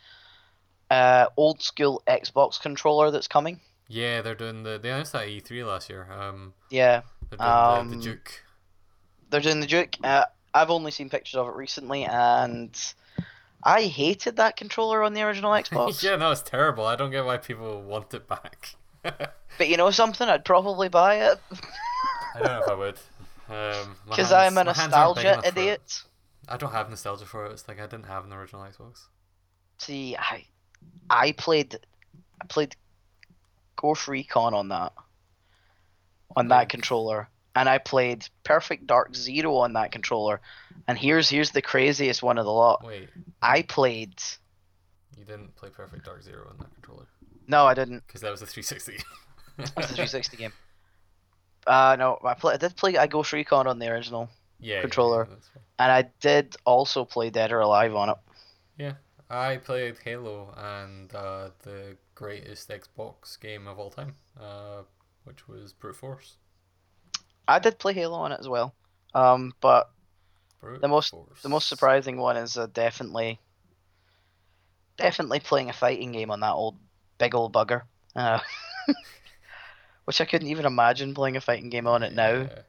uh, old school Xbox controller that's coming. Yeah, they're doing the. They announced that E3 last year. Um, Yeah, they're doing the, Um, the Duke. They're doing the Duke. Uh, I've only seen pictures of it recently, and I hated that controller on the original Xbox. yeah, no, it's terrible. I don't get why people want it back. But you know something? I'd probably buy it I don't know if I would. Um, because hands- I'm a my hands aren't big nostalgia enough for it. idiot. I don't have nostalgia for it. It's like I didn't have an original Xbox. See, I I played I played Ghost Recon on that on that controller, and I played Perfect Dark Zero on that controller. And here's here's the craziest one of the lot. Wait, I played. you didn't play Perfect Dark Zero on that controller No, I didn't. because that was a 360. It was the 360 game. Uh, no, I play. I did play a Ghost Recon on the original, yeah, Controller. yeah, and I did also play Dead or Alive on it. Yeah, I played Halo and uh, the greatest Xbox game of all time, uh, which was Brute Force. I did play Halo on it as well. Um, but Brute The most- Force. the most surprising one is uh, definitely, definitely playing a fighting game on that old big old bugger. Uh, which I couldn't even imagine playing a fighting game on it now. Yeah.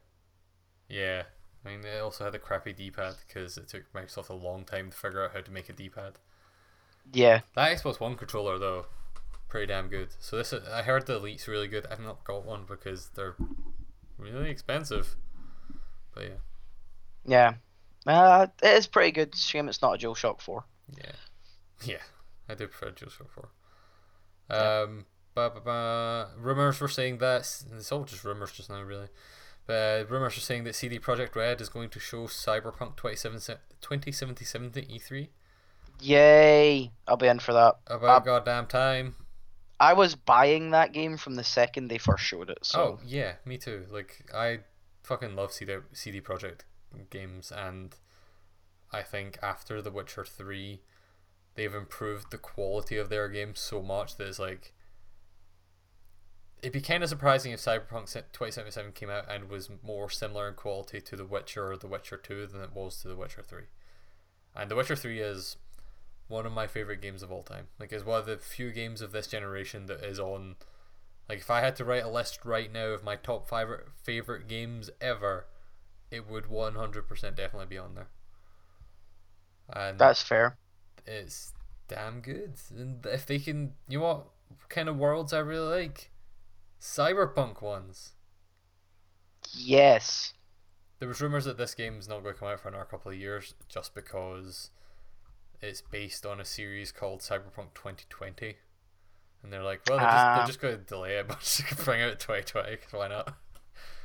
Yeah. I mean, it also had a crappy D-pad because it took Microsoft a long time to figure out how to make a D-pad. Yeah, That Xbox One controller, though, pretty damn good. So this, is, I heard the Elite's really good. I've not got one because they're really expensive. But yeah, yeah. Uh, it is pretty good. Shame it's not a DualShock 4. yeah, yeah. I do prefer DualShock 4. Yeah. Um, ba, ba, ba. rumors were saying that it's all just rumors just now, really. But uh, rumors are saying that CD Projekt Red is going to show Cyberpunk 27 2077 at E3. Yay! I'll be in for that. About Uh, goddamn time. I was buying that game from the second they first showed it. So Oh yeah, me too. Like I fucking love CD CD Projekt games, and I think after The Witcher Three, they've improved the quality of their games so much that it's like it'd be kind of surprising if Cyberpunk 2077 came out and was more similar in quality to The Witcher or The Witcher Two than it was to The Witcher Three. And The Witcher Three is one of my favorite games of all time. Like, it's one of the few games of this generation that is on like if I had to write a list right now of my top five favorite games ever, it would one hundred percent definitely be on there. And that's fair. it's damn good. And if they can, you know what kind of worlds I really like? Cyberpunk ones. Yes. There was rumors that this game is not going to come out for another couple of years, just because it's based on a series called Cyberpunk 2020, and they're like, well, they're, just, Ah. they're just going to delay it, but just bring out 2020 because why not?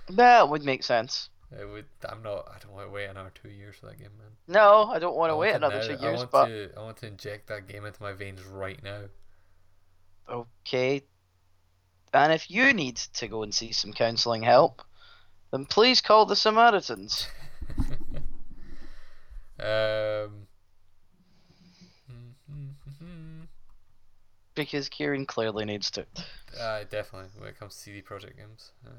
That would make sense. It would. I'm not. I don't want to wait another two years for that game, man. No, I don't want I to wait it another now. two I years, want but to. I want to inject that game into my veins right now. okay. And if you need to go and see some counselling help, then please call the Samaritans. um. Because Kieran clearly needs to. Uh, definitely when it comes to CD Projekt games. Um,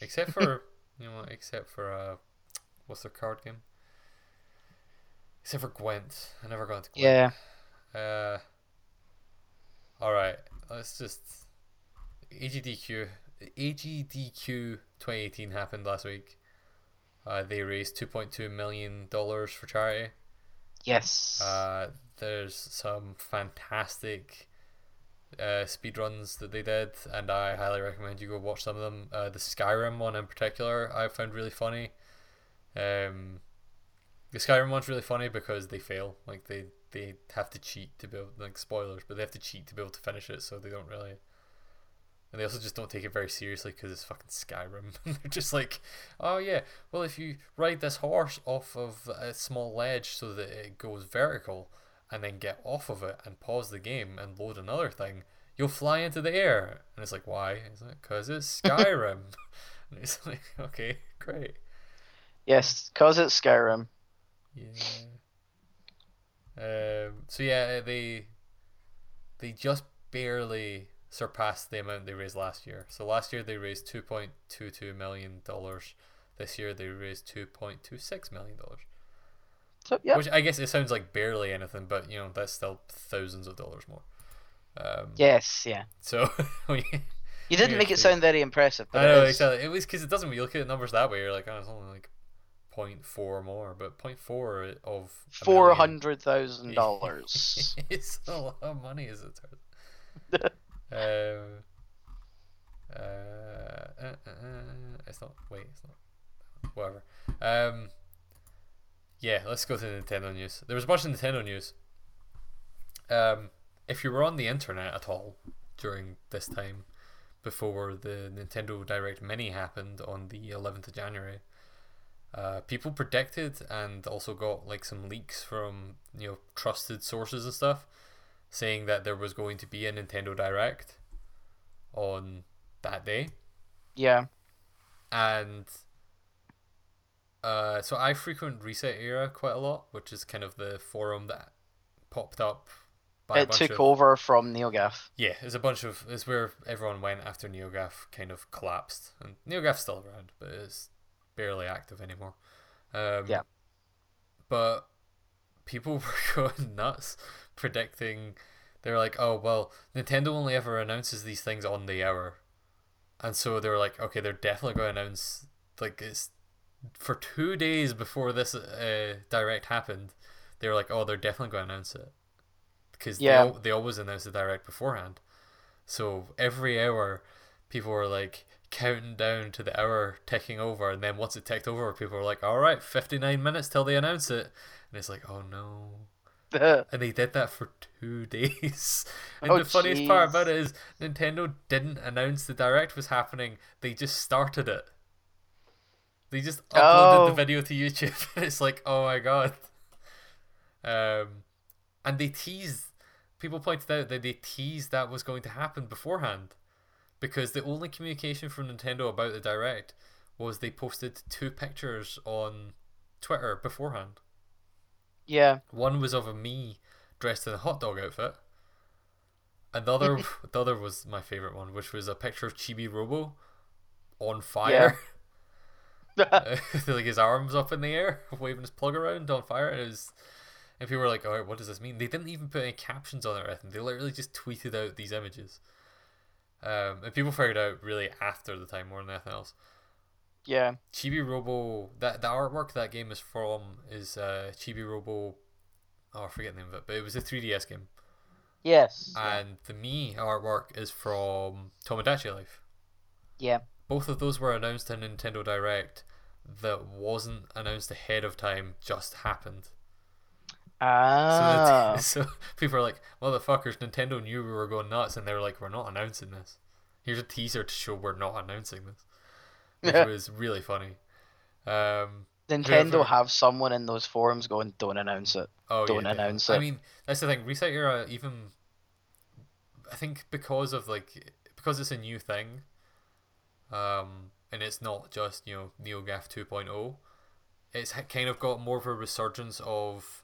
except for you know, except for uh, what's their card game? Except for Gwent, I never got into Gwent. Yeah. Uh. All right, let's just AGDQ. AGDQ 2018 happened last week. Uh, they raised 2.2 million dollars for charity. Yes. Uh, there's some fantastic uh, speedruns that they did, and I highly recommend you go watch some of them. Uh, the Skyrim one in particular, I found really funny. Um, the Skyrim one's really funny because they fail. Like they they have to cheat to be able, like spoilers, but they have to cheat to be able to finish it, so they don't really. And they also just don't take it very seriously because it's fucking Skyrim. They're just like, oh yeah, well if you ride this horse off of a small ledge so that it goes vertical, and then get off of it and pause the game and load another thing, you'll fly into the air. And it's like, why? It's like, because it's Skyrim. and it's like, okay, great. yes, cause it's Skyrim. Yeah. Um, so yeah, they they just barely surpassed the amount they raised last year. So last year they raised two point two two million dollars. This year they raised two point two six million dollars. So yeah, Which I guess it sounds like barely anything, but you know that's still thousands of dollars more. Um, yes, yeah. So we- You didn't make it sound very impressive, but I know it is. exactly. It was because it doesn't. You look at numbers that way, you're like, oh, it's only like 0.4 more, but 0.4 of four hundred thousand dollars. it's a lot of money, as it um, uh, uh, uh, uh, it's not. Wait, it's not. Whatever. Um, yeah, let's go to the Nintendo news. There was a bunch of Nintendo news. Um, if you were on the internet at all during this time, before the Nintendo Direct Mini happened on the 11th of January, uh, people predicted and also got like some leaks from you know trusted sources and stuff saying that there was going to be a Nintendo Direct on that day yeah, and uh, so I frequent Reset Era quite a lot, which is kind of the forum that popped up. By it took of, over from NeoGaf. Yeah, it's a bunch of it's where everyone went after NeoGaf kind of collapsed, and NeoGaf's still around, but it's barely active anymore. Um, Yeah. But people were going nuts predicting. They're like, oh well, Nintendo only ever announces these things on the hour, and so they were like, okay, they're definitely going to announce like it's for two days before this uh, direct happened. They were like, oh, they're definitely going to announce it because Yeah. they, al- they always announce the direct beforehand. So every hour, people were like counting down to the hour ticking over, and then once it ticked over, people were like, "All right, fifty nine minutes till they announce it," and it's like, "Oh no!" And they did that for two days. And Oh, the funniest part about it is Nintendo didn't announce the direct was happening; they just started it. They just uploaded Oh. the video to YouTube, it's like, oh my god. Um, and they teased. People pointed out that they teased that was going to happen beforehand, because the only communication from Nintendo about the direct was they posted two pictures on Twitter beforehand. yeah, One was of a me dressed in a hot dog outfit. And the other, the other was my favorite one, which was a picture of Chibi Robo on fire. Like his arms up in the air, waving his plug around on fire. And it was, and people were like, "All right, what does this mean?" They didn't even put any captions on it or anything. They literally just tweeted out these images. Um, and people figured out really after the time more than anything else. yeah. Chibi Robo that the artwork that game is from is uh, Chibi Robo. Oh, I forget the name of it, but it was a 3DS game, Yes. and the me artwork is from Tomodachi Life. yeah. Both of those were announced in Nintendo Direct that wasn't announced ahead of time, just happened. Ah. So, so people are like, motherfuckers, Nintendo knew we were going nuts, and they were like, we're not announcing this. Here's a teaser to show we're not announcing this. Which was really funny. Um, Nintendo whoever- have someone in those forums going, "Don't announce it." Oh, Don't yeah, announce I it. I mean, that's the thing. Reset Era, even I think because of like because it's a new thing, um, and it's not just you know NeoGaf 2.0, it's kind of got more of a resurgence of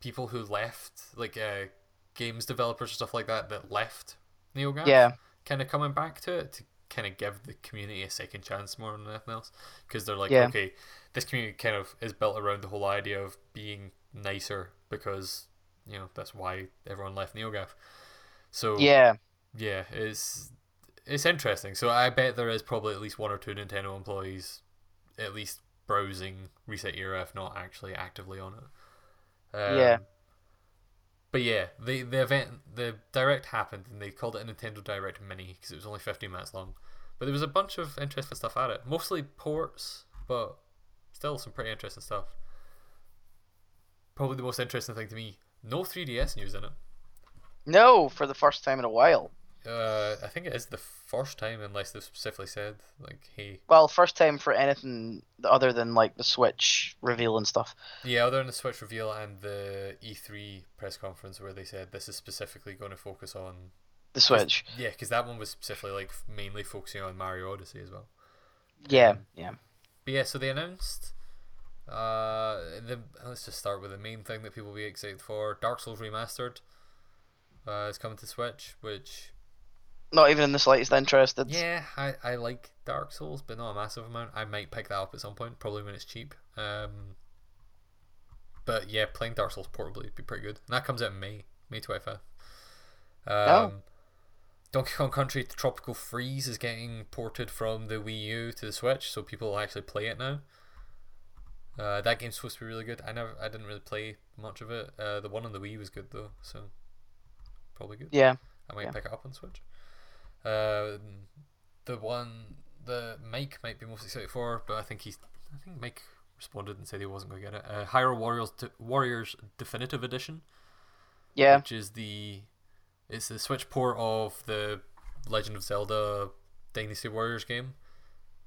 people who left, like uh, games developers and stuff like that that left NeoGaf. Yeah. kind of coming back to it to kind of give the community a second chance more than anything else because they're like Yeah. okay this community kind of is built around the whole idea of being nicer because you know that's why everyone left NeoGaf so Yeah. yeah it's it's interesting so I bet there is probably at least one or two Nintendo employees at least browsing Reset Era if not actually actively on it um, Yeah. but yeah, the the event, the direct happened, and they called it a Nintendo Direct Mini because it was only 15 minutes long. But there was a bunch of interesting stuff at it, mostly ports, but still some pretty interesting stuff. Probably the most interesting thing to me: no 3DS news in it. No, for the first time in a while. Uh, I think it is the first time, unless they specifically said like, "Hey, Well, first time for anything other than like the Switch reveal and stuff. yeah." Other than the Switch reveal and the E3 press conference where they said this is specifically going to focus on The Switch. yeah, because that one was specifically like mainly focusing on Mario Odyssey as well. Yeah, Um, yeah. But yeah, so they announced Uh, the, let's just start with the main thing that people will be excited for. Dark Souls Remastered uh, is coming to Switch, which Not even in the slightest interested. yeah, I, I like Dark Souls, but not a massive amount. I might pick that up at some point, probably when it's cheap. Um, but yeah, playing Dark Souls portably would be pretty good. And that comes out in May, May twenty fifth. Um, Oh. Donkey Kong Country Tropical Freeze is getting ported from the Wii U to the Switch, so people will actually play it now. Uh, that game's supposed to be really good. I never, I didn't really play much of it. Uh, the one on the Wii was good though, so probably good. Yeah. I might Yeah. pick it up on Switch. Uh, the one that Mike might be most excited for, but I think he's, I think Mike responded and said he wasn't going to get it. Uh, Hyrule Warriors De- Warriors Definitive Edition, Yeah. which is the, it's the Switch port of the Legend of Zelda Dynasty Warriors game,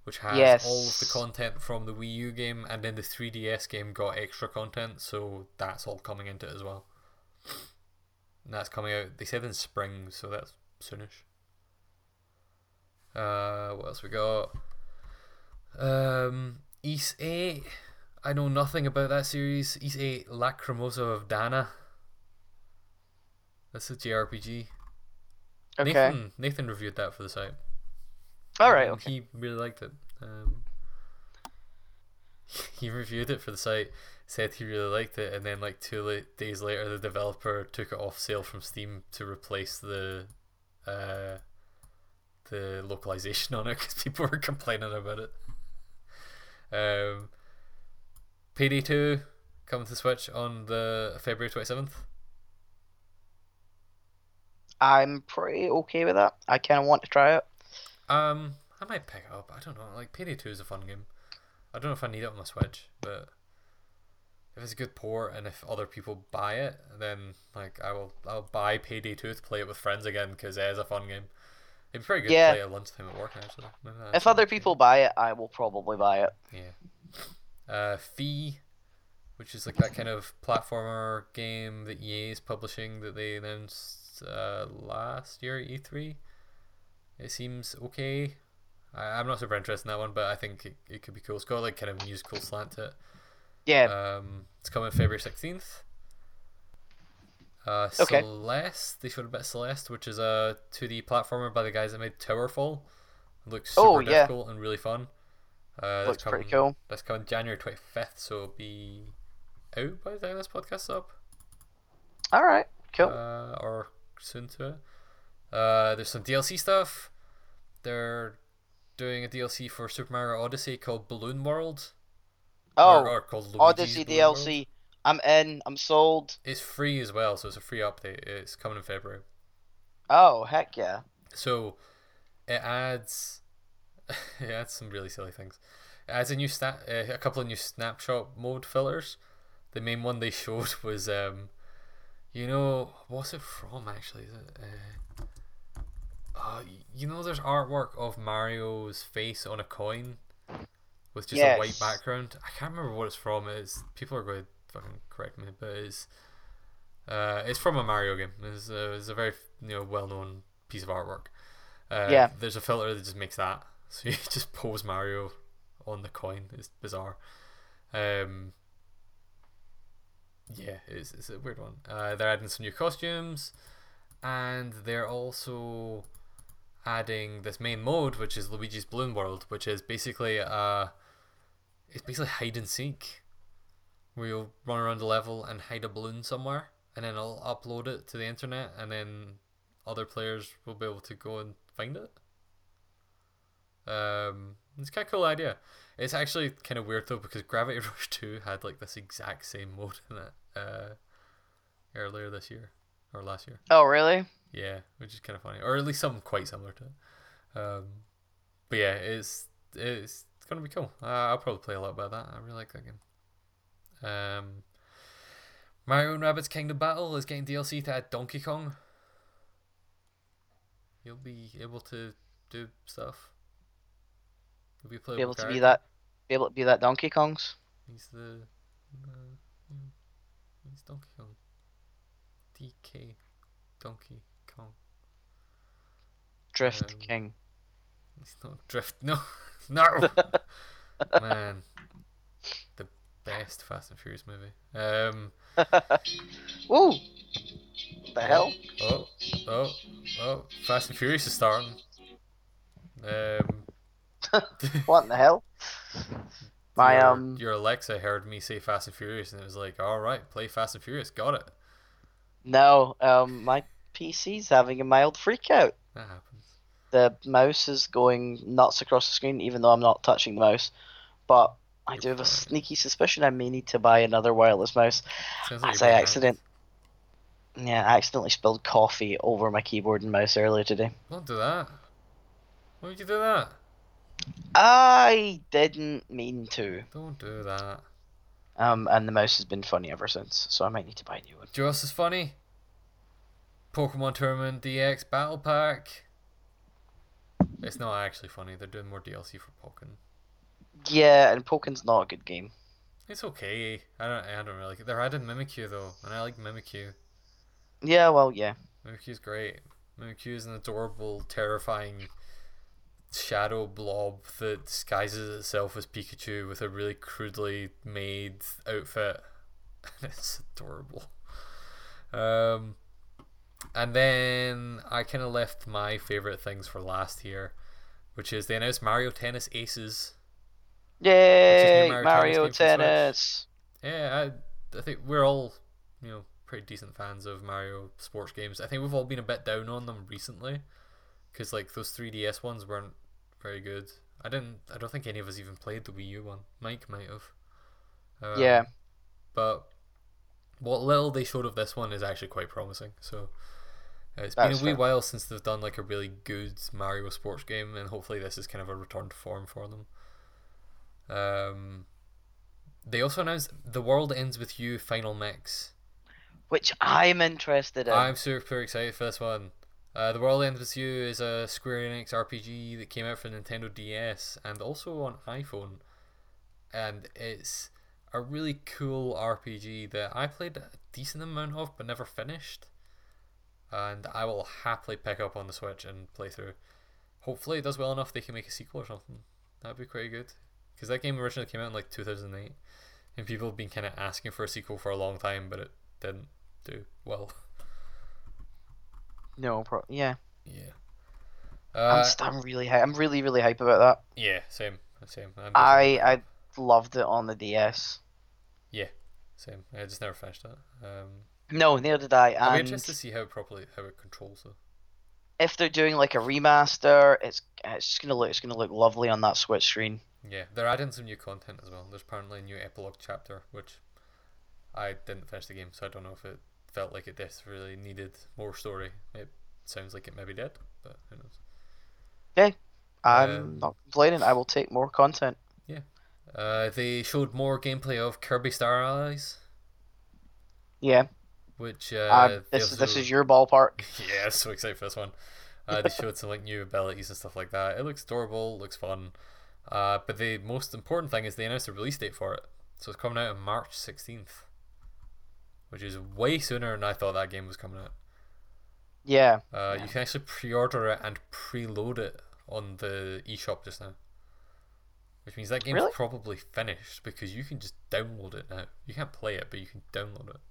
which has Yes. all of the content from the Wii U game, and then the 3DS game got extra content, so that's all coming into it as well. And that's coming out. They said in spring, so that's soonish. Uh, what else we got? Um, Ys Eight. I know nothing about that series. Ys Eight Lacrimosa of Dana. That's a JRPG. Okay. Nathan Nathan reviewed that for the site. All right. and Okay. He really liked it. Um, he reviewed it for the site, said he really liked it, and then like two days later, the developer took it off sale from Steam to replace the uh, the localization on it because people were complaining about it. Um, Payday two coming to Switch on the February twenty seventh. I'm pretty okay with that. I kind of want to try it. Um, I might pick it up. I don't know. Like Payday two is a fun game. I don't know if I need it on my Switch, but if it's a good port and if other people buy it, then like I will I'll buy Payday Two to play it with friends again because it is a fun game. It'd be pretty good Yeah. to play at lunchtime at work actually. If other people buy it, I will probably buy it. Yeah. Uh, Fe, which is like that kind of platformer game that EA is publishing that they announced uh, last year at E3. It seems okay. I, I'm not super interested in that one, but I think it, it could be cool. It's got like kind of musical slant to it. Yeah. Um, it's coming February 16th. Uh, Okay. Celeste, they showed a bit of Celeste, which is a 2D platformer by the guys that made Towerfall. It looks super Oh, yeah. difficult and really fun. Uh, that's Looks pretty coming- cool. That's coming January 25th, so it'll be out by the time this podcast's up. All right. Cool. Uh, or soon to it. Uh, there's some DLC stuff. They're doing a DLC for Super Mario Odyssey called Balloon World. oh, or, or called Luigi's Odyssey Balloon World. I'm in. I'm sold. It's free as well, so it's a free update. It's coming in February. Oh heck yeah. So it adds it adds some really silly things. It adds a new stat, uh, a couple of new snapshot mode fillers. The main one they showed was um, you know, what's it from actually? Is it? Uh, uh, you know, there's artwork of Mario's face on a coin with just a white background. I can't remember what it's from. It's people are going to fucking correct me, but it's uh, it's from a Mario game. It's, uh, it's a very you know well known piece of artwork. Uh, Yeah. There's a filter that just makes that, so you just pose Mario on the coin. It's bizarre. Um, yeah, it's, it's a weird one. Uh, they're adding some new costumes, and they're also adding this main mode, which is Luigi's Balloon World, which is basically uh, it's basically hide and seek, where you'll run around the level and hide a balloon somewhere, and then I'll upload it to the internet, and then other players will be able to go and find it. Um, it's kind of cool idea. It's actually kind of weird though because Gravity Rush Two had like this exact same mode in it uh, earlier this year or last year. Oh really? Yeah, which is kind of funny, or at least something quite similar to it. Um, but yeah, it's it's gonna be cool. Uh, I'll probably play a lot about that. I really like that game. Um, Mario and Rabbids Kingdom Battle is getting DLC to add Donkey Kong. You'll be able to do stuff. You'll be, Be able to be that. Be able to be that Donkey Kong's. He's the, yeah, he's Donkey Kong. DK Donkey Kong. Drift Um, King. He's not drift. No, no, man. The best Fast and Furious movie. Um, Ooh, the hell? oh, oh, oh! Fast and Furious is starting. Um, What in the hell? My your, um, your Alexa heard me say Fast and Furious, and it was like, "All right, play Fast and Furious." Got it. no, um, my PC's having a mild freak out. That happens. The mouse is going nuts across the screen, even though I'm not touching the mouse. But I do have a sneaky suspicion I may need to buy another wireless mouse. Sounds As I accident, yeah, I accidentally spilled coffee over my keyboard and mouse earlier today. Don't do that. Why would you do that? I didn't mean to. Don't do that. Um, and the mouse has been funny ever since, so I might need to buy a new one. Do you know what's is funny? Pokken Tournament DX Battle Pack. It's not actually funny. They're doing more DLC for Pokken. Yeah, and Pokken's not a good game. It's okay. I don't. I don't really. Like it. They're adding Mimikyu though, and I like Mimikyu. Yeah, well, yeah. Mimikyu's great. Mimikyu is an adorable, terrifying shadow blob that disguises itself as Pikachu with a really crudely made outfit. it's adorable. Um, and then I kind of left my favorite things for last here, which is they announced Mario Tennis Aces. Yay, Mario Mario Tennis game for the Switch. Tennis. Yeah, I, I think we're all, you know, pretty decent fans of Mario sports games. I think we've all been a bit down on them recently, because like those 3DS ones weren't very good. I didn't. I don't think any of us even played the Wii U one. Mike might have. Um, Yeah. But what little they showed of this one is actually quite promising. So uh, it's been a wee fair. while since they've done like a really good Mario sports game, and hopefully this is kind of a return to form for them. Um, they also announced The World Ends with You Final Mix. Which I'm interested in. I'm super excited for this one. Uh, the World Ends with You is a Square Enix RPG that came out for Nintendo DS and also on iPhone, and it's a really cool RPG that I played a decent amount of but never finished, and I will happily pick up on the Switch and play through. Hopefully, it does well enough they can make a sequel or something. That'd be pretty good, because that game originally came out in like 2008, and people have been kind of asking for a sequel for a long time, but it didn't do well. no, pro- yeah. Yeah. I'm, Uh, st- I'm really, hy- I'm really, really hype about that. yeah, same, same. I'm I, I loved it on the DS. Yeah same. I just never finished that. Um, No, neither did I. I'm interested to see how it properly how it controls though. if they're doing like a remaster, it's it's just gonna look, it's gonna look lovely on that Switch screen. Yeah, they're adding some new content as well. There's apparently a new epilogue chapter, which I didn't finish the game, so I don't know if it felt like it desperately needed more story. It sounds like it maybe did, but who knows. Okay. I'm Um, not complaining. I will take more content. Yeah. Uh, they showed more gameplay of Kirby Star Allies, Yeah. which Uh, uh, this is this is your ballpark. yeah, so excited for this one. Uh, they showed some like new abilities and stuff like that. It looks adorable, looks fun. Uh, but the most important thing is they announced a release date for it. So it's coming out on March 16th, which is way sooner than I thought that game was coming out. Yeah. Uh, Yeah. You can actually pre-order it and preload it on the eShop just now, which means that game's Really? probably finished because you can just download it now. You can't play it, but you can download it.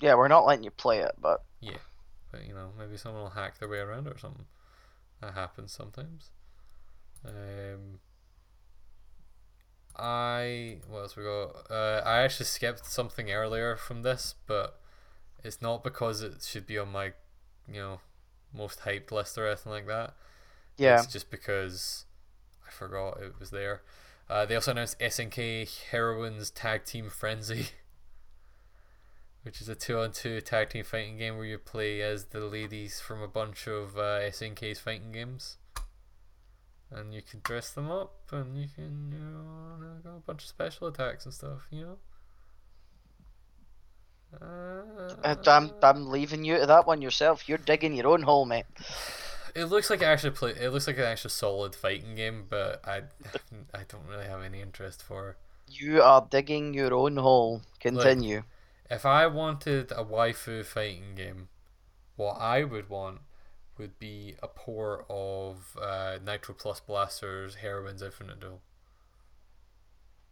Yeah, we're not letting you play it, but Yeah. But you know, maybe someone will hack their way around it or something. That happens sometimes. Um, I what else we got? Uh, I actually skipped something earlier from this, but it's not because it should be on my, you know, most hyped list or anything like that. yeah. It's just because I forgot it was there. Uh, they also announced SNK Heroines Tag Team Frenzy, which is a two-on-two tag team fighting game where you play as the ladies from a bunch of uh, SNK's fighting games, and you can dress them up, and you can you know got a bunch of special attacks and stuff. You know. Uh, I'm I'm leaving you to that one yourself. You're digging your own hole, mate. It looks like actually play. It looks like an actual solid fighting game, but I, I don't really have any interest for. You are digging your own hole. Continue. If I wanted a waifu fighting game, what I would want would be a port of uh, Nitro Plus Blasters Heroines Infinite Duel.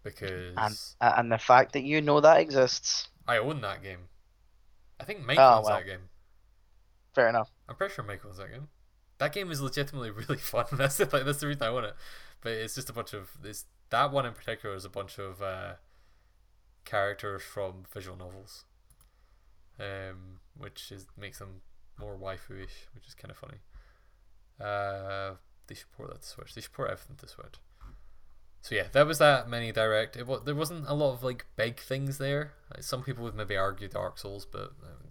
because And and the fact that you know that exists, I own that game. I think Mike Oh, owns well. that game. fair enough. I'm pretty sure Mike owns that game. That game is legitimately really fun. That's the like, that's the reason I want it. But it's just a bunch of this. That one in particular is a bunch of uh, characters from visual novels, um, which is makes them more waifu-ish, which is kind of funny. Uh, they should port that to Switch. They should port everything to Switch. So yeah, that was that mini direct. It wa- there wasn't a lot of like big things there. Like, Some people would maybe argue Dark Souls, but um,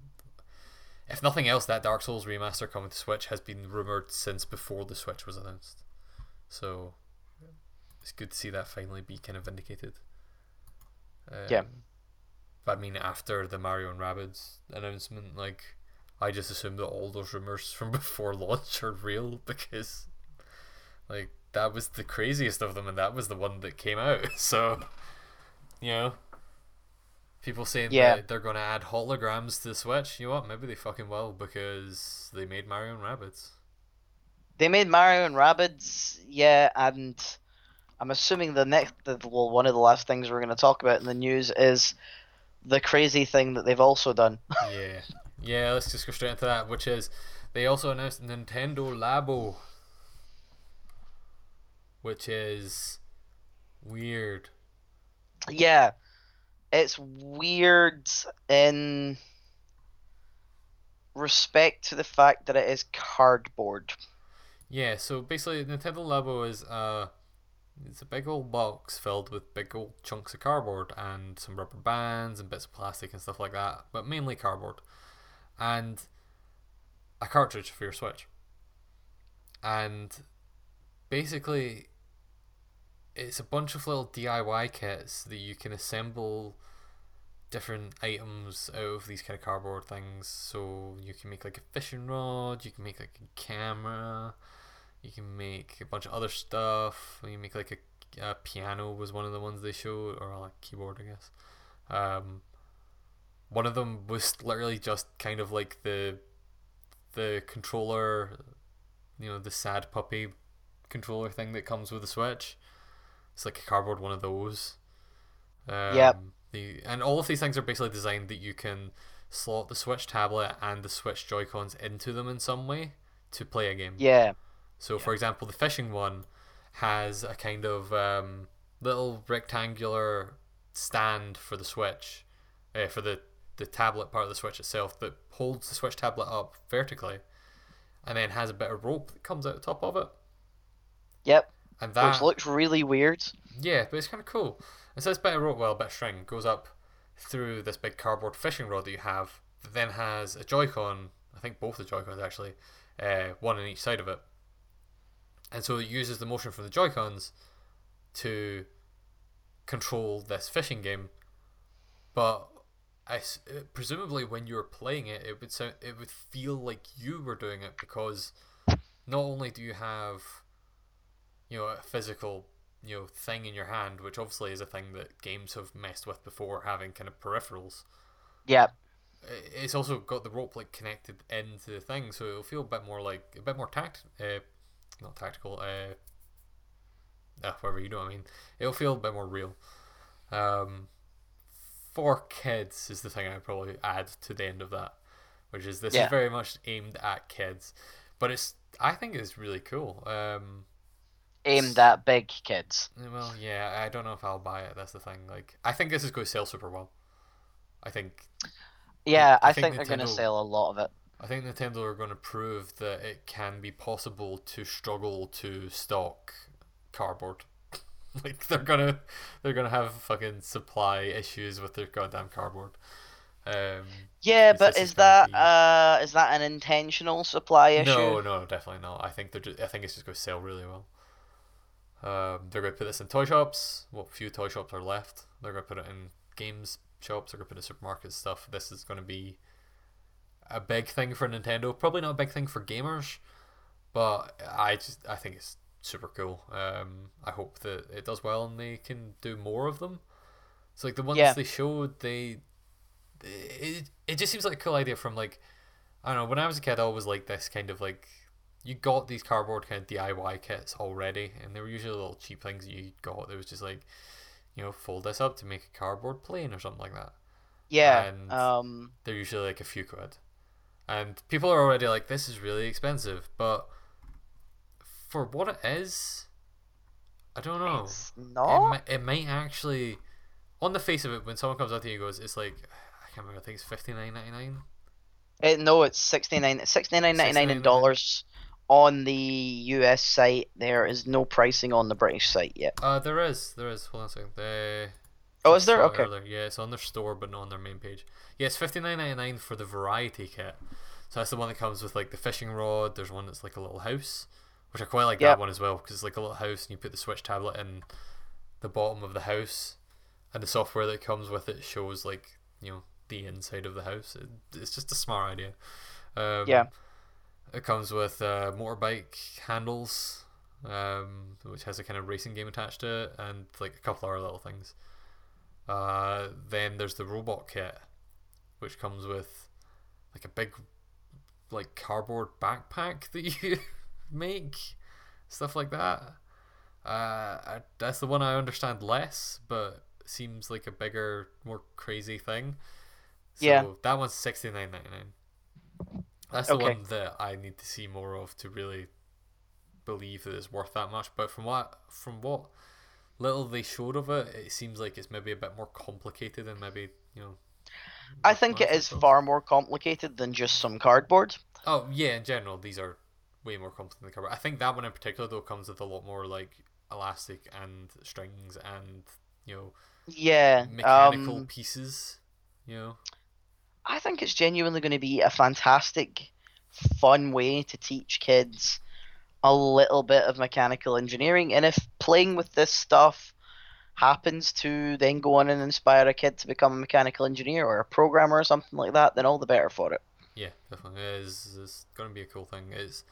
if nothing else, that Dark Souls remaster coming to Switch has been rumored since before the Switch was announced. So it's good to see that finally be kind of vindicated. Um, Yeah. But I mean, after the Mario and Rabbids announcement, like I just assumed that all those rumors from before launch are real because, like, that was the craziest of them, and that was the one that came out. So, you know, people saying Yeah. that they're going to add holograms to the Switch. You know what? Maybe they fucking will because they made Mario and Rabbids. They made Mario and Rabbids, yeah, and I'm assuming the next, the, well, one of the last things we're going to talk about in the news is the crazy thing that they've also done. yeah, yeah. Let's just go straight into that, which is they also announced Nintendo Labo, which is weird. yeah, it's weird in respect to the fact that it is cardboard. Yeah, so basically, Nintendo Labo is uh, it's a big old box filled with big old chunks of cardboard and some rubber bands and bits of plastic and stuff like that, but mainly cardboard, and a cartridge for your Switch. And basically, it's a bunch of little DIY kits that you can assemble different items out of these kind of cardboard things. So you can make like a fishing rod, you can make like a camera, you can make a bunch of other stuff. You make like a, a piano was one of the ones they showed, or like keyboard, I guess. Um, one of them was literally just kind of like the the controller, you know, the sad puppy controller thing that comes with the Switch. It's like a cardboard one of those. Um, Yep. The and all of these things are basically designed that you can slot the Switch tablet and the Switch Joy Cons into them in some way to play a game. Yeah, So, for example, the fishing one has a kind of um, little rectangular stand for the Switch, uh, for the, the tablet part of the Switch itself that holds the Switch tablet up vertically, and then has a bit of rope that comes out the top of it. yep, And that which looks really weird. yeah, but it's kind of cool. And so this bit of rope, well, a bit of string goes up through this big cardboard fishing rod that you have, that then has a Joy-Con. I think both the Joy-Cons actually, uh, one on each side of it. And so it uses the motion from the Joy-Cons to control this fishing game. But I uh, presumably when you were playing it, it would sound, it would feel like you were doing it because not only do you have you know a physical you know thing in your hand, which obviously is a thing that games have messed with before, having kind of peripherals. Yeah. It's also got the rope like connected into the thing, so it'll feel a bit more like a bit more tact, uh, not tactical. Uh, uh, whatever you know what I mean. It'll feel a bit more real. Um, for kids is the thing I'd probably add to the end of that, which is this Yeah. is very much aimed at kids, but it's I think it's really cool. Um, aimed at big kids. well, yeah, I don't know if I'll buy it. That's the thing. Like, I think this is going to sell super well. I think Yeah, I I, think think, they're going to sell a lot of it. I think Nintendo are going to prove that it can be possible to struggle to stock cardboard. like they're gonna they're gonna have fucking supply issues with their goddamn cardboard. Um, Yeah, but is is that be- uh is that an intentional supply issue? no, no, definitely not. I think they're just, I think it's just going to sell really well. Um, they're going to put this in toy shops. What few toy shops are left? They're going to put it in games shops. They're going to put it in supermarkets stuff. This is going to be a big thing for Nintendo. Probably not a big thing for gamers, but I just I think it's super cool. Um, I hope that it does well and they can do more of them. It's like the ones Yeah. they showed. They it, it just seems like a cool idea from like I don't know. When I was a kid, I always liked this kind of like you got these cardboard kind of DIY kits already, and they were usually little cheap things you got. There was just like you know, fold this up to make a cardboard plane or something like that. Yeah. And- Um. They're usually like a few quid. And people are already like, this is really expensive, but for what it is, I don't know. It's It, not. mi- it might actually, on the face of it, when someone comes up to you and goes, it's like, I can't remember, I think it's fifty nine ninety nine. It, no, it's sixty nine, sixty nine ninety nine in $69.99. dollars on the US site. There is no pricing on the British site yet. Uh, there is, there is. Hold on a second. They, Oh, is there? Okay. earlier. Yeah, it's on their store, but not on their main page. Yeah, it's fifty nine ninety nine for the variety kit. So that's the one that comes with like the fishing rod. There's one that's like a little house, which I quite like Yep. that one as well because it's like a little house and you put the Switch tablet in the bottom of the house, and the software that comes with it shows like you know the inside of the house. It, it's just a smart idea. Um, Yeah. It comes with uh, motorbike handles, um, which has a kind of racing game attached to it, and like a couple other little things. Uh, then there's the robot kit, which comes with like a big, like cardboard backpack that you make, stuff like that. Uh, I, that's the one I understand less, but seems like a bigger, more crazy thing. So Yeah. that one's sixty nine ninety nine. That's the Okay. one that I need to see more of to really believe that it's worth that much. But from what from what little they showed of it, it seems like it's maybe a bit more complicated and maybe you know. I think it is far more complicated than just some cardboard. Oh yeah, in general, these are way more complicated than the cover. I think that one in particular though comes with a lot more like elastic and strings and you know Yeah. mechanical Um, pieces. You know. I think it's genuinely going to be a fantastic, fun way to teach kids a little bit of mechanical engineering. And if playing with this stuff happens to then go on and inspire a kid to become a mechanical engineer or a programmer or something like that, then all the better for it. Yeah, definitely. It is it's going to be a cool thing. It's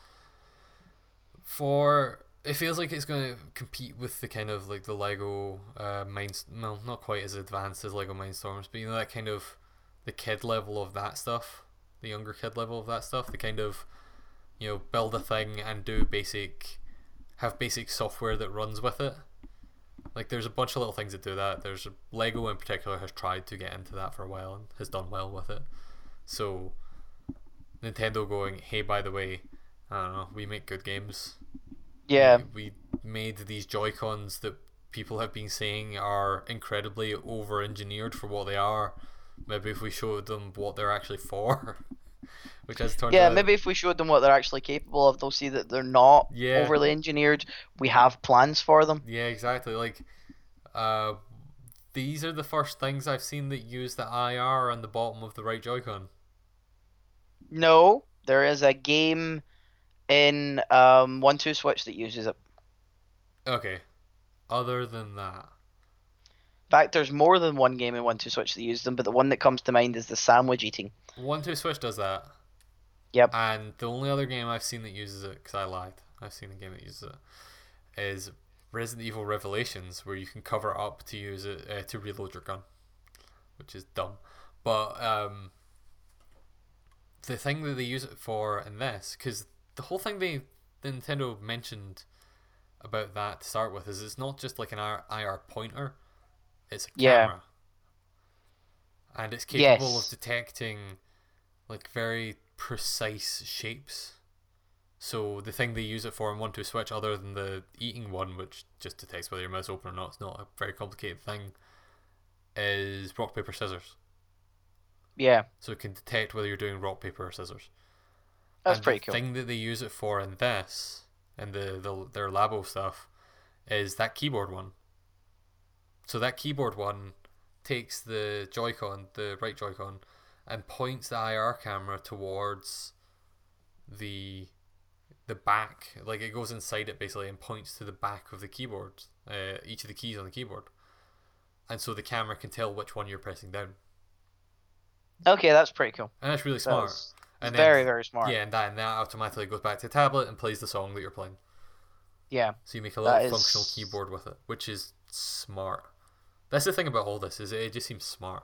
for it feels like it's going to compete with the kind of like the Lego uh mind well not quite as advanced as Lego Mindstorms, but you know that kind of the kid level of that stuff, the younger kid level of that stuff, the kind of you know build a thing and do basic have basic software that runs with it. Like there's a bunch of little things that do that. There's Lego in particular has tried to get into that for a while and has done well with it. So Nintendo going, hey, by the way, I don't know, we make good games. Yeah. We made these Joy Cons that people have been saying are incredibly over engineered for what they are. Maybe if we showed them what they're actually for, which has turned Yeah, out. maybe if we showed them what they're actually capable of, they'll see that they're not Yeah. overly engineered. We have plans for them. Yeah, exactly. Like, uh, these are the first things I've seen that use the IR on the bottom of the right Joy-Con. No, there is a game in um, One Two Switch that uses it. Okay. Other than that, In fact, there's more than one game in One Two Switch that uses them, but the one that comes to mind is the sandwich eating. One Two Switch does that. Yep. And the only other game I've seen that uses it, because I lied, I've seen a game that uses it, is Resident Evil Revelations, where you can cover up to use it uh, to reload your gun, which is dumb. But um, the thing that they use it for in this, because the whole thing they Nintendo mentioned about that to start with is it's not just like an IR, IR pointer, it's a Yeah. camera, and it's capable Yes. of detecting like very precise shapes. So the thing they use it for in one two switch, other than the eating one, which just detects whether your mouth's open or not, it's not a very complicated thing, is rock paper scissors. Yeah, So it can detect whether you're doing rock paper or scissors. That's and pretty the cool. thing that they use it for in this and the, the their labo stuff is that keyboard one. So that keyboard one takes the Joy-Con, the right Joy-Con, and points the IR camera towards the the back. Like it goes inside it basically and points to the back of the keyboard, uh, each of the keys on the keyboard, and so the camera can tell which one you're pressing down. Okay, that's pretty cool. And that's really smart. That's And very, then- very smart. Yeah, and that and that automatically goes back to the tablet and plays the song that you're playing. Yeah. So you make a little is- functional keyboard with it, which is smart. That's the thing about all this is it just seems smart.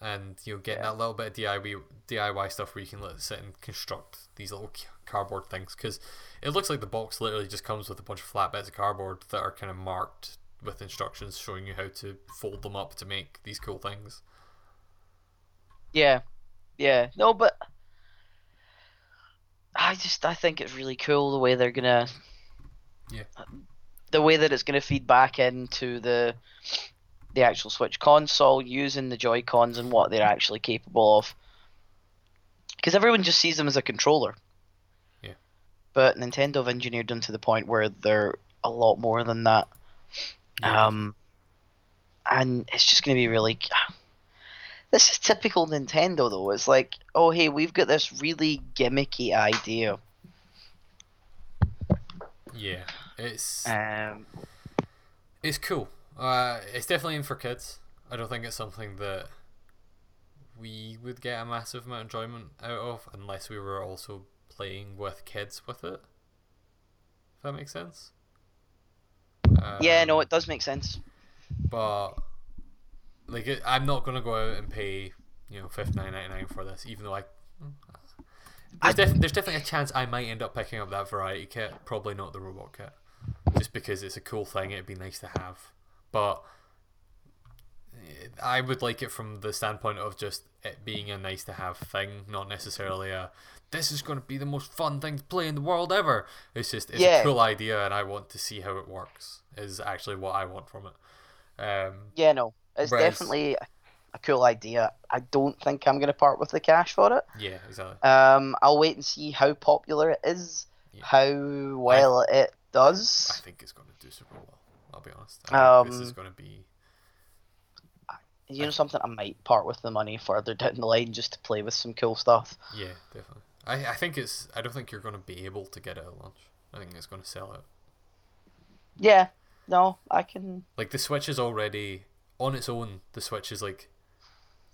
And you know, getting Yeah. that little bit of DIY DIY stuff where you can let sit and construct these little cardboard things because it looks like the box literally just comes with a bunch of flat bits of cardboard that are kind of marked with instructions showing you how to fold them up to make these cool things. Yeah, yeah. No, but I just I think it's really cool the way they're gonna. Yeah. The way that it's gonna feed back into the the actual Switch console using the Joy Cons and what they're actually capable of. Because everyone just sees them as a controller. Yeah. But Nintendo have engineered them to the point where they're a lot more than that. Yeah. Um, and it's just going to be really. This is typical Nintendo, though. It's like, oh, hey, we've got this really gimmicky idea. Yeah, it's Um, it's cool. Uh, it's definitely in for kids. I don't think it's something that we would get a massive amount of enjoyment out of unless we were also playing with kids with it. If that makes sense. yeah, no, Um, it does make sense. but like it, I'm not gonna go out and pay you know fifty nine ninety nine for this, even though I. There's, def- there's definitely a chance I might end up picking up that variety kit. Probably not the robot kit, just because it's a cool thing. It'd be nice to have, but eh, I would like it from the standpoint of just it being a nice to have thing, not necessarily a this is going to be the most fun thing to play in the world ever. It's just it's Yeah. a cool idea, and I want to see how it works. Is actually what I want from it. Um, Yeah, no, it's Whereas- definitely a, cool idea. I don't think I'm going to part with the cash for it. yeah, exactly. Um, I'll wait and see how popular it is, Yeah. how well it does. I think it's going to do super well. I'll be honest. I think this is Um, going to be You know something? I might part with the money further down the line just to play with some cool stuff. yeah, definitely. I, I think it's. I don't think you're going to be able to get it at launch. I think it's going to sell out. Yeah, no, I can. Like the Switch is already on its own. The Switch is like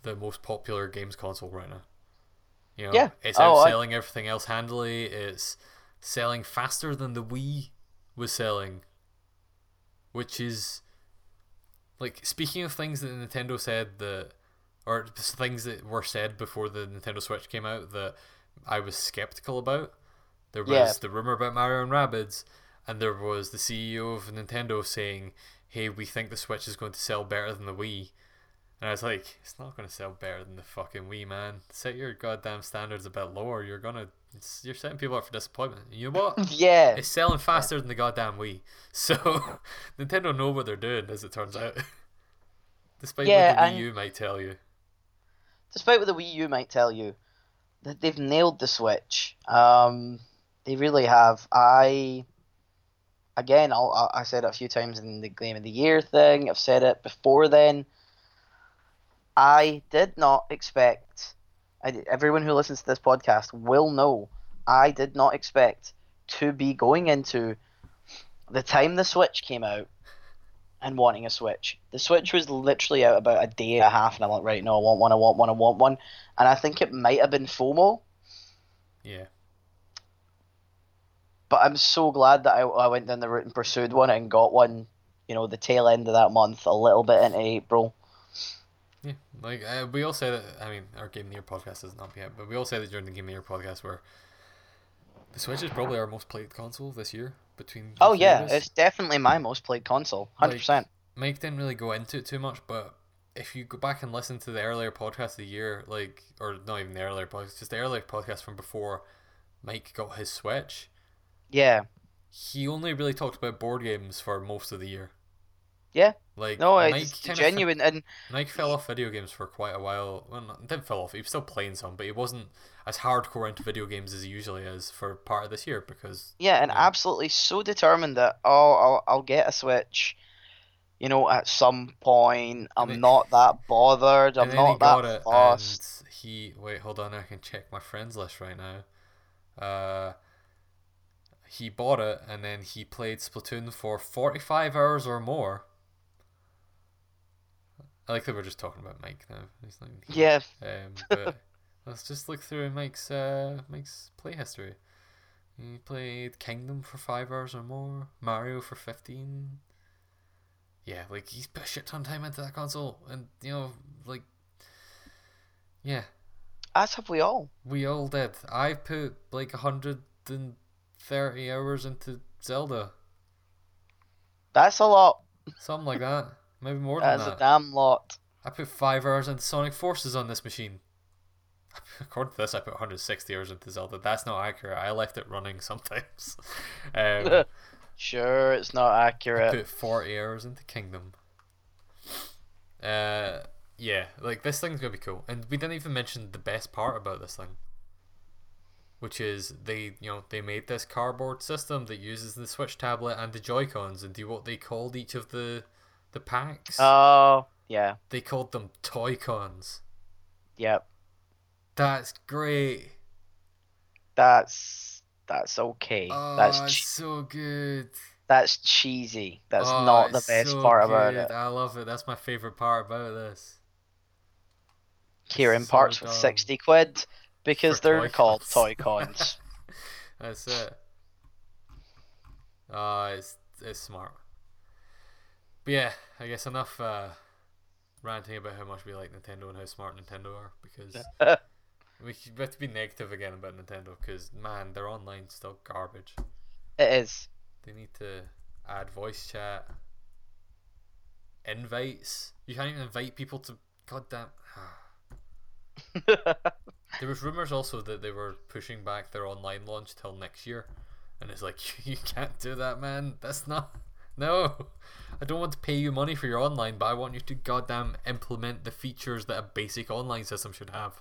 the most popular games console right now. You know, Yeah. it's Oh, I- everything else handily. It's selling faster than the Wii was selling, which is like speaking of things that Nintendo said that, or things that were said before the Nintendo Switch came out that I was skeptical about. There was Yeah. the rumor about Mario and Rabbids, and there was the CEO of Nintendo saying, "Hey, we think the Switch is going to sell better than the Wii." And I was like, "It's not going to sell better than the fucking Wii, man. Set your goddamn standards a bit lower. You're gonna, it's, you're setting people up for disappointment. You know what? Yeah, It's selling faster than the goddamn Wii. So Nintendo know what they're doing, as it turns out. Despite Yeah, what the Wii U might tell you. despite what the Wii U might tell you, that they've nailed the Switch. Um, they really have. I, again, I'll, I said it a few times in the Game of the Year thing. I've said it before then. I did not expect. I, everyone who listens to this podcast will know. I did not expect to be going into the time the Switch came out and wanting a Switch. The Switch was literally out about a day and a half, and I'm like, right, no, I want one, I want one, I want one. And I think it might have been FOMO, Yeah. But I'm so glad that I, I went down the route and pursued one and got one, you know, the tail end of that month, a little bit into April. Yeah. Like, uh, we all say that, I mean, our Game of the Year podcast isn't up yet, but we all say that during the Game of the Year podcast where the Switch is probably our most played console this year between. Oh, yeah, it's definitely my most played console, 100%. Mike didn't really go into it too much, but if you go back and listen to the earlier podcast of the year, like, or not even the earlier podcast, just the earlier podcast from before Mike got his Switch, yeah. he only really talked about board games for most of the year. Yeah. Like, No, it's genuine. and Mike fell off video games for quite a while. Well, not, didn't fell off. He was still playing some, but he wasn't as hardcore into video games as he usually is for part of this year because Yeah, and Yeah. absolutely so determined that oh, I'll, I'll get a Switch, you know, at some point. I'm then- not that bothered. I'm and then he not that it, he wait, hold on, I can check my friends list right now. Uh, he bought it, and then he played Splatoon for forty-five hours or more. I like that we're just talking about Mike now. He's not. Yeah, Um, but let's just look through Mike's uh, Mike's play history. He played Kingdom for five hours or more. Mario for fifteen. Yeah, like he's put a shit ton of time into that console, and you know, like, yeah, as have we all. we all did. I put like hundred and thirty hours into Zelda. That's a lot. Something like that. Maybe more than that. That's a damn lot. I put five hours into Sonic Forces on this machine. According to this, I put 160 hours into Zelda. That's not accurate. I left it running sometimes. Um, Sure, it's not I accurate. put 40 hours into Kingdom. Uh, yeah, like this thing's gonna be cool. And we didn't even mention the best part about this thing, which is they, you know, they made this cardboard system that uses the Switch tablet and the Joy Cons and do what they called each of the the packs. Oh, yeah, they called them Toy Cons. yep. That's great. That's that's okay. Oh, that's che- so good. that's cheesy. That's Oh, not the best so part about it. I love it. That's my favorite part about this. Kieran so parts for dumb. sixty quid because For they're toy called cons. toy coins. That's it. Uh, it's it's smart. But yeah, I guess enough uh, ranting about how much we like Nintendo and how smart Nintendo are because we have to be negative again about Nintendo because man, their online's still garbage. it is. They need to add voice chat, invites. You can't even invite people to. Goddamn. There was rumors also that they were pushing back their online launch till next year, and it's like you can't do that, man. That's not. No, I don't want to pay you money for your online, but I want you to goddamn implement the features that a basic online system should have.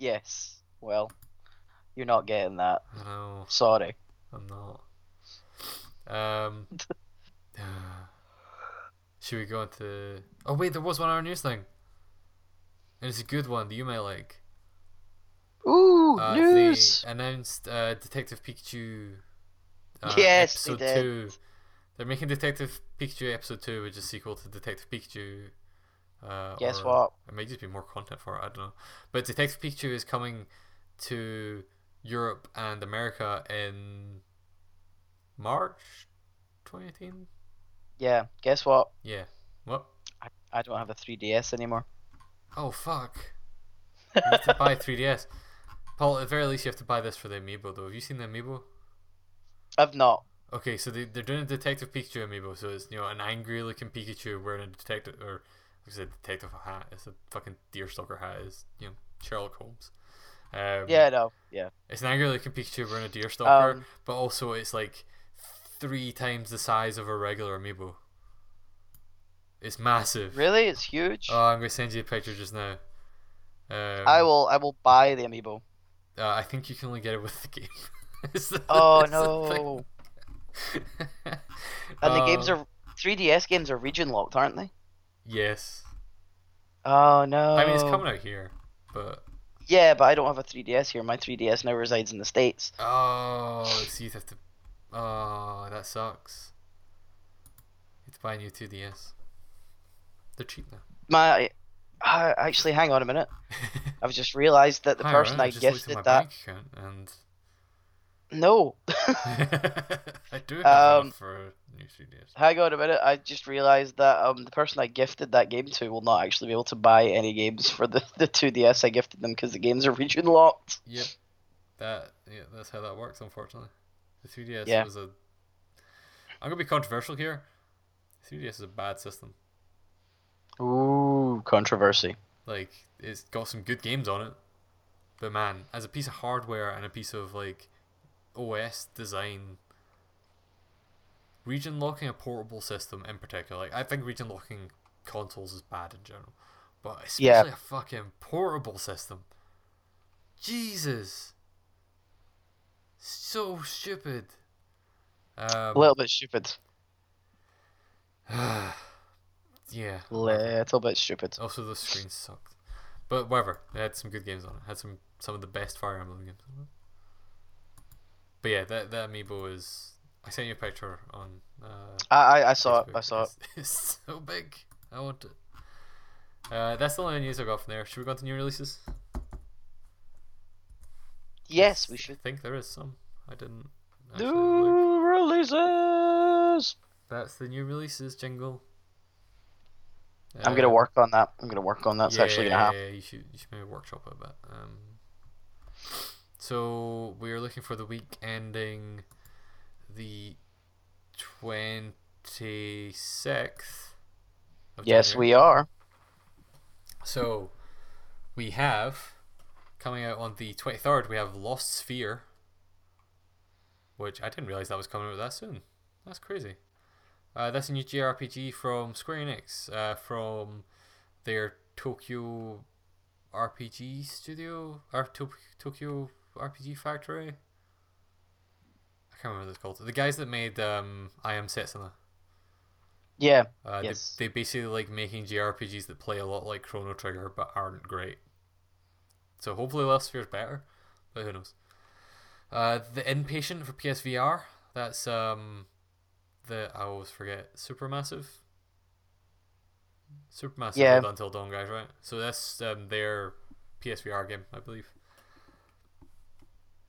yes. Well, you're not getting that. Know Sorry. I'm not. Um. should we go into? Oh wait, there was one other news thing, and it's a good one that you might like. Ooh, Uh, news. They announced uh, Detective Pikachu. Uh, Yes, they episode did. two. They're making Detective Pikachu episode two, which is sequel to Detective Pikachu. Uh, Guess what? It might just be more content for it. I don't know. But Detective Pikachu is coming to Europe and America in March 2018. Yeah. Guess what? Yeah. What? I don't have a 3DS anymore. Oh fuck! You need to buy 3DS. Paul, at the very least, you have to buy this for the amiibo, though. Have you seen the amiibo? I've not. Okay, so they, they're doing a Detective Pikachu amiibo, so it's you know an angry looking Pikachu wearing a detective or like I said detective hat. It's a fucking deerstalker hat. Is you know Sherlock Holmes. Um, Yeah, no. Yeah. It's an angry looking Pikachu wearing a deerstalker, Um, but also it's like three times the size of a regular amiibo. It's massive. Really? It's huge. Oh, I'm gonna send you a picture just now. Um, I will. I will buy the amiibo. Uh, I think you can only get it with the game. It's the- Oh the no! And the games Um, are 3DS games are region locked, aren't they? Yes. Oh no! I mean, it's coming out here, but Yeah, but I don't have a 3DS here. My 3DS now resides in the states. oh, so you have to. Oh, that sucks. You have to buy a new 2DS. They're cheap now. My, uh, actually, hang on a minute. I've just realised that the Hi, person Ryan, I just looked at gifted that. bank account and No. I do have Um, for a new 3DS. hang on a minute. I just realised that um the person I gifted that game to will not actually be able to buy any games for the the 2DS I gifted them because the games are region locked. Yep. That yeah, that's how that works. Unfortunately, the 3DS Yeah. was a. I'm gonna be controversial here. 3DS is a bad system. Ooh, controversy. Like it's got some good games on it, but man, as a piece of hardware and a piece of like OS design, region locking a portable system in particular, like I think region locking consoles is bad in general, but especially Yeah. a fucking portable system. Jesus, so stupid. Um, A little bit stupid. yeah. Little bit stupid. Also, the screen sucked. But whatever, it had some good games on it. Had some some of the best Fire Emblem games on it. But yeah, that that amiibo is. I sent you a picture on. Uh, I I, I saw it. I saw it. It's, it's so big. I want it. Uh, that's the only news I got from there. Should we go to new releases? Yes, we I should. think there is some. I didn't. New releases. That's the new releases jingle. I'm gonna Uh, work on that. I'm gonna work on that. It's actually gonna happen. Yeah, you should you should maybe workshop it a bit. Um, so we're looking for the week ending the twenty sixth. Yes, we are. So, we have coming out on the twenty third. We have Lost Sphear, which I didn't realize that was coming out that soon. That's crazy. Uh, that's a new JRPG from Square Enix, uh, from their Tokyo RPG studio or to- Tokyo RPG Factory. I can't remember what it's called. The guys that made um, I Am Setsuna. Yeah. Uh, Yes. they, they basically like making JRPGs that play a lot like Chrono Trigger but aren't great. So hopefully Lost Sphear's better, but who knows. Uh, the Inpatient for PSVR. That's um, the I always forget Supermassive. Supermassive Yeah. Until Dawn guys, right? So that's um, their PSVR game, I believe.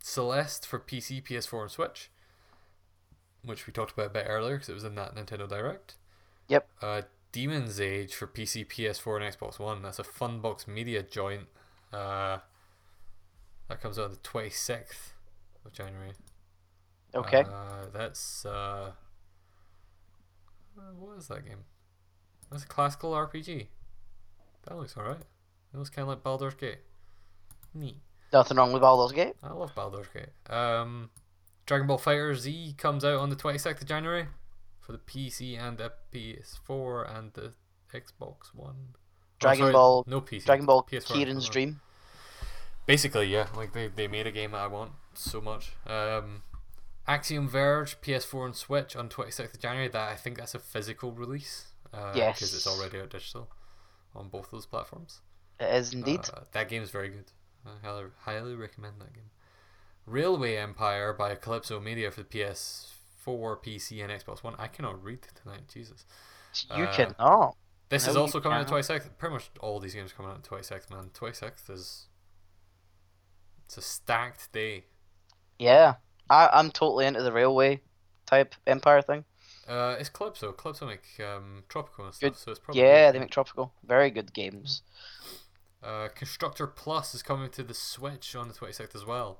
Celeste for PC, PS4, and Switch, which we talked about a bit earlier because it was in that Nintendo Direct. Yep. Uh, Demon's Age for PC, PS4, and Xbox One. That's a Funbox Media joint. Uh, that comes out on the 26th of January. Okay. Uh, that's. Uh, uh, what is that game? That's a classical RPG. That looks alright. It looks kind of like Baldur's Gate. Neat. Nothing wrong with Baldur's Gate. I love Baldur's Gate. Um, Dragon Ball FighterZ comes out on the 26th of January for the PC and the PS4 and the Xbox One. Oh, Dragon sorry, Ball- No PC. Dragon Ball PS4 Kieran's. Dream. Basically, yeah. Like they, they made a game that I want so much. Um, Axiom Verge, PS4 and Switch on 26th of January. That I think that's a physical release. Uh, Because it's already out digital on both those platforms. It is indeed. Uh, that is very good. I highly, highly recommend that game. Railway Empire by Kalypso Media for the PS4, PC, and Xbox One. I cannot read tonight, Jesus. you uh, cannot. This No, is also coming out cannot. 26th. Pretty much all these games coming out 26th, man. 26th is. It's a stacked day. Yeah. I, I'm totally into the railway type Empire thing. Uh, it's Kalypso. Kalypso make um, Tropico and stuff, Good. so it's probably. Yeah, they make Tropico. Very good games. Uh, Constructor Plus is coming to the Switch on the 26th as well.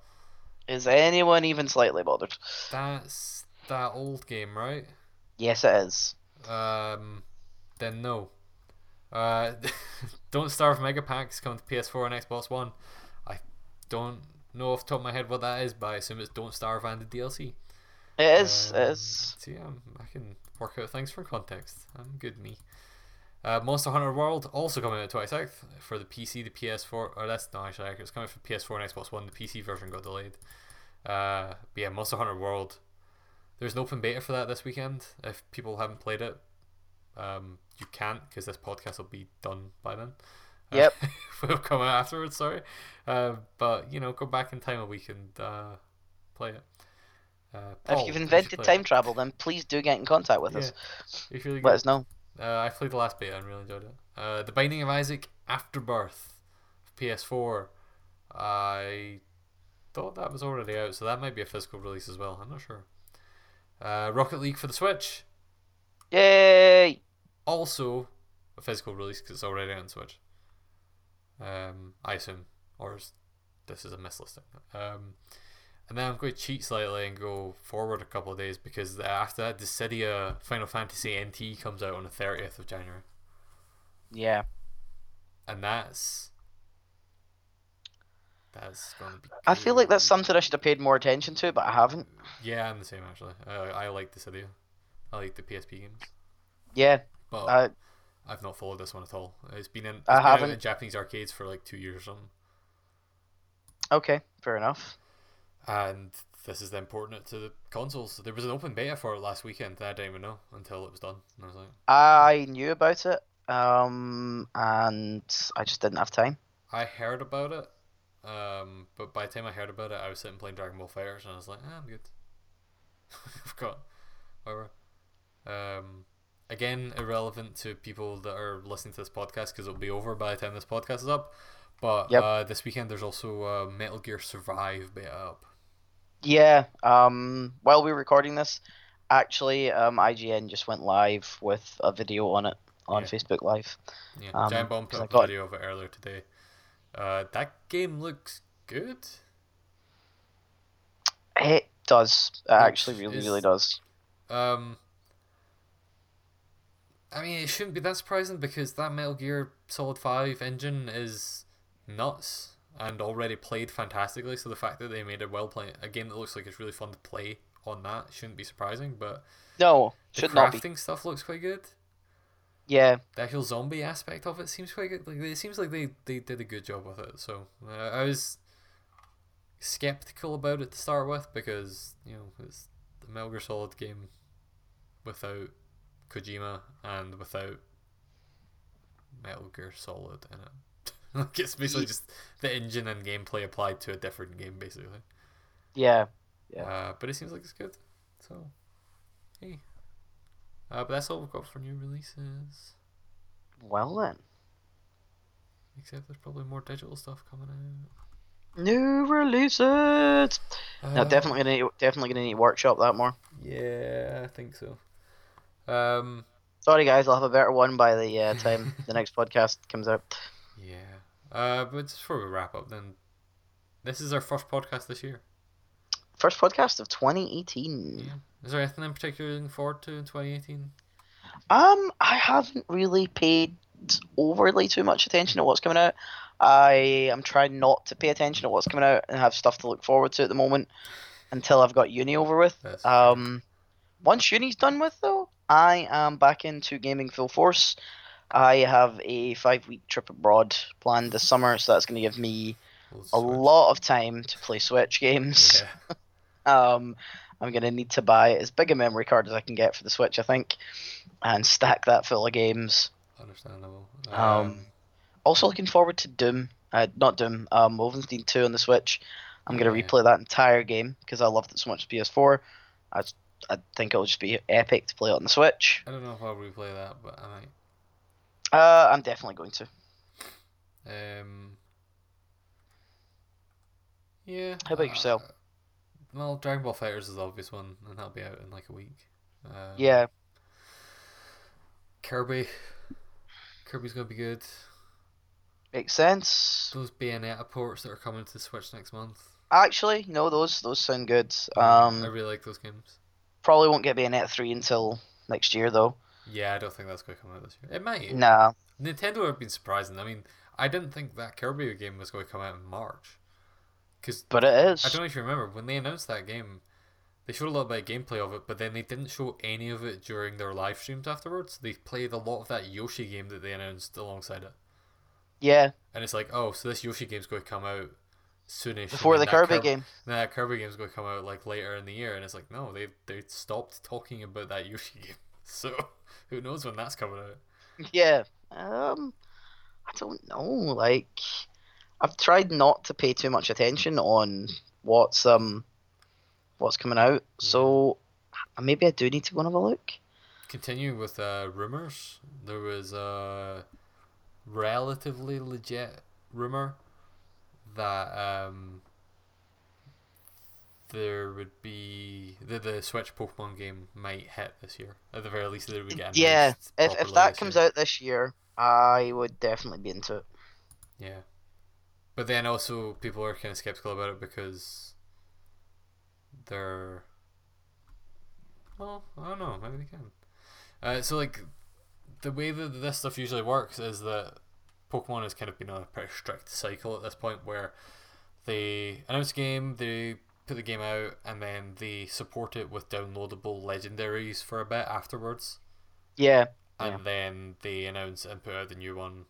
Is anyone even slightly bothered? That's that old game, right? Yes, it is. Um, then no. Uh, Don't Starve Mega Packs coming to PS4 and Xbox One. I don't know off the top of my head what that is, but I assume it's Don't Starve and the DLC. It is. Um, it is. See, I'm, I can work out things from context. I'm good, me. Uh, Monster Hunter World also coming out 26th for the PC, the PS4. Or that's not actually accurate. It's coming for PS4 and Xbox One. The PC version got delayed. Uh, but yeah, Monster Hunter World. There's an open beta for that this weekend. If people haven't played it, um, you can't because this podcast will be done by then. Yep. we'll come out afterwards. Sorry, uh, but you know, go back in time a week and uh, play it. Uh, Paul, if you've you invented it. time travel, then please do get in contact with us. It's really Let good. us know. Uh, I played the last beta and really enjoyed it. Uh, the Binding of Isaac Afterbirth, PS4. I thought that was already out, so that might be a physical release as well. I'm not sure. Uh, Rocket League for the Switch, Yay! also a physical release because it's already on Switch. Um, I assume, or is, this is a mislisting. Um, and then I'm going to cheat slightly and go forward a couple of days because after that, Dissidia Final Fantasy NT comes out on the 30th of January. Yeah. and that's that's gonna be. I feel like that's something I should have paid more attention to, but I haven't. Yeah, I'm the same actually. Uh, I like this idea. I like the PSP games, Yeah. but I, I've not followed this one at all. It's been in. It's I been haven't. in Japanese arcades for like two years or something, okay. Fair enough. and this is then porting it to the consoles. There was an open beta for it last weekend that I didn't even know until it was done, and I was like, I knew about it, um, and I just didn't have time. I heard about it, um, but by the time I heard about it, I was sitting playing Dragon Ball FighterZ, and I was like, ah, I'm good. I've got whatever. Um, again, irrelevant to people that are listening to this podcast because it'll be over by the time this podcast is up. But Yep. uh, this weekend there's also uh, Metal Gear Survive beta up. Yeah. Um, while we're recording this, actually, um, IGN just went live with a video on it on Yeah. Facebook Live. Yeah, Um, Giant Bomb put up got- a video of it earlier today. Uh, that game looks good. It does. It actually really, really does. Um, I mean, it shouldn't be that surprising because that Metal Gear Solid 5 engine is nuts and already played fantastically. So the fact that they made a well play a game that looks like it's really fun to play on that shouldn't be surprising. But No, the should not be. crafting stuff looks quite good. Yeah, The actual zombie aspect of it seems quite good. Like it seems like they, they did a good job with it. So uh, I was skeptical about it to start with because you know it's the Metal Gear Solid game without Kojima and without Metal Gear Solid in it. like it's basically just the engine and gameplay applied to a different game, basically. yeah, Yeah. Uh, but it seems like it's good. So, hey. Uh, but that's all we've got for new releases. Well then, Except there's probably more digital stuff coming out. new releases. no, Uh, definitely gonna definitely gonna need to workshop that more. Yeah, I think so. Um, Sorry guys, I'll have a better one by the uh, time the next podcast comes out. yeah. Uh, but just before we wrap up, then, this is our first podcast this year. First podcast of 2018. Yeah. Is there anything in particular you're looking forward to in 2018? Um, I haven't really paid overly too much attention to what's coming out. I am trying not to pay attention to what's coming out and have stuff to look forward to at the moment until I've got uni over with. That's Um, once uni's done with though, I am back into gaming full force. I have a five week trip abroad planned this summer, so that's going to give me a lot of time to play Switch games. Yeah. Um, I'm gonna need to buy as big a memory card as I can get for the Switch, I think, and stack that full of games. Understandable. Um, Also looking forward to Doom. Uh, not Doom. Um, Wolfenstein 2 on the Switch. I'm gonna Yeah. replay that entire game because I loved it so much on PS4. I, I think it'll just be epic to play it on the Switch. I don't know if I'll replay that, but I might. Uh, I'm definitely going to. Um, yeah. How about uh, yourself? Well, Dragon Ball FighterZ is the obvious one, and that'll be out in like a week. Um, Yeah, Kirby. Kirby's gonna be good. makes sense. Those Bayonetta ports that are coming to the Switch next month. Actually, no, those those sound good. Um, I really like those games. Probably won't get Bayonetta 3 until next year though. Yeah, I don't think that's going to come out this year. It might. Nah. Nintendo have been surprising. I mean, I didn't think that Kirby game was going to come out in March. Because But it is. I don't know if you remember when they announced that game, they showed a little bit of gameplay of it, but then they didn't show any of it during their live streams afterwards. They played a lot of that Yoshi game that they announced alongside it, Yeah, and it's like, oh, so this Yoshi game's going to come out soonish. before the Kirby Kir- game. that Kirby game's going to come out like later in the year, and it's like, no, they they stopped talking about that Yoshi game. So who knows when that's coming out? Yeah. Um, I don't know. Like, I've tried not to pay too much attention on what's um, what's coming out. So maybe I do need to go and have a look. Continue with uh, rumors. There was a relatively legit rumor that um, there would be the the Switch Pokemon game might hit this year. At the very least, there would get Yeah, if if that comes year. out this year, I would definitely be into it. Yeah, but then also people are kind of skeptical about it because they're well, I don't know, maybe they can. Uh, so like the way that this stuff usually works is that Pokemon has kind of been on a pretty strict cycle at this point where they announce a game, they put the game out, and then they support it with downloadable legendaries for a bit afterwards Yeah. and Yeah. then they announce and put out the new one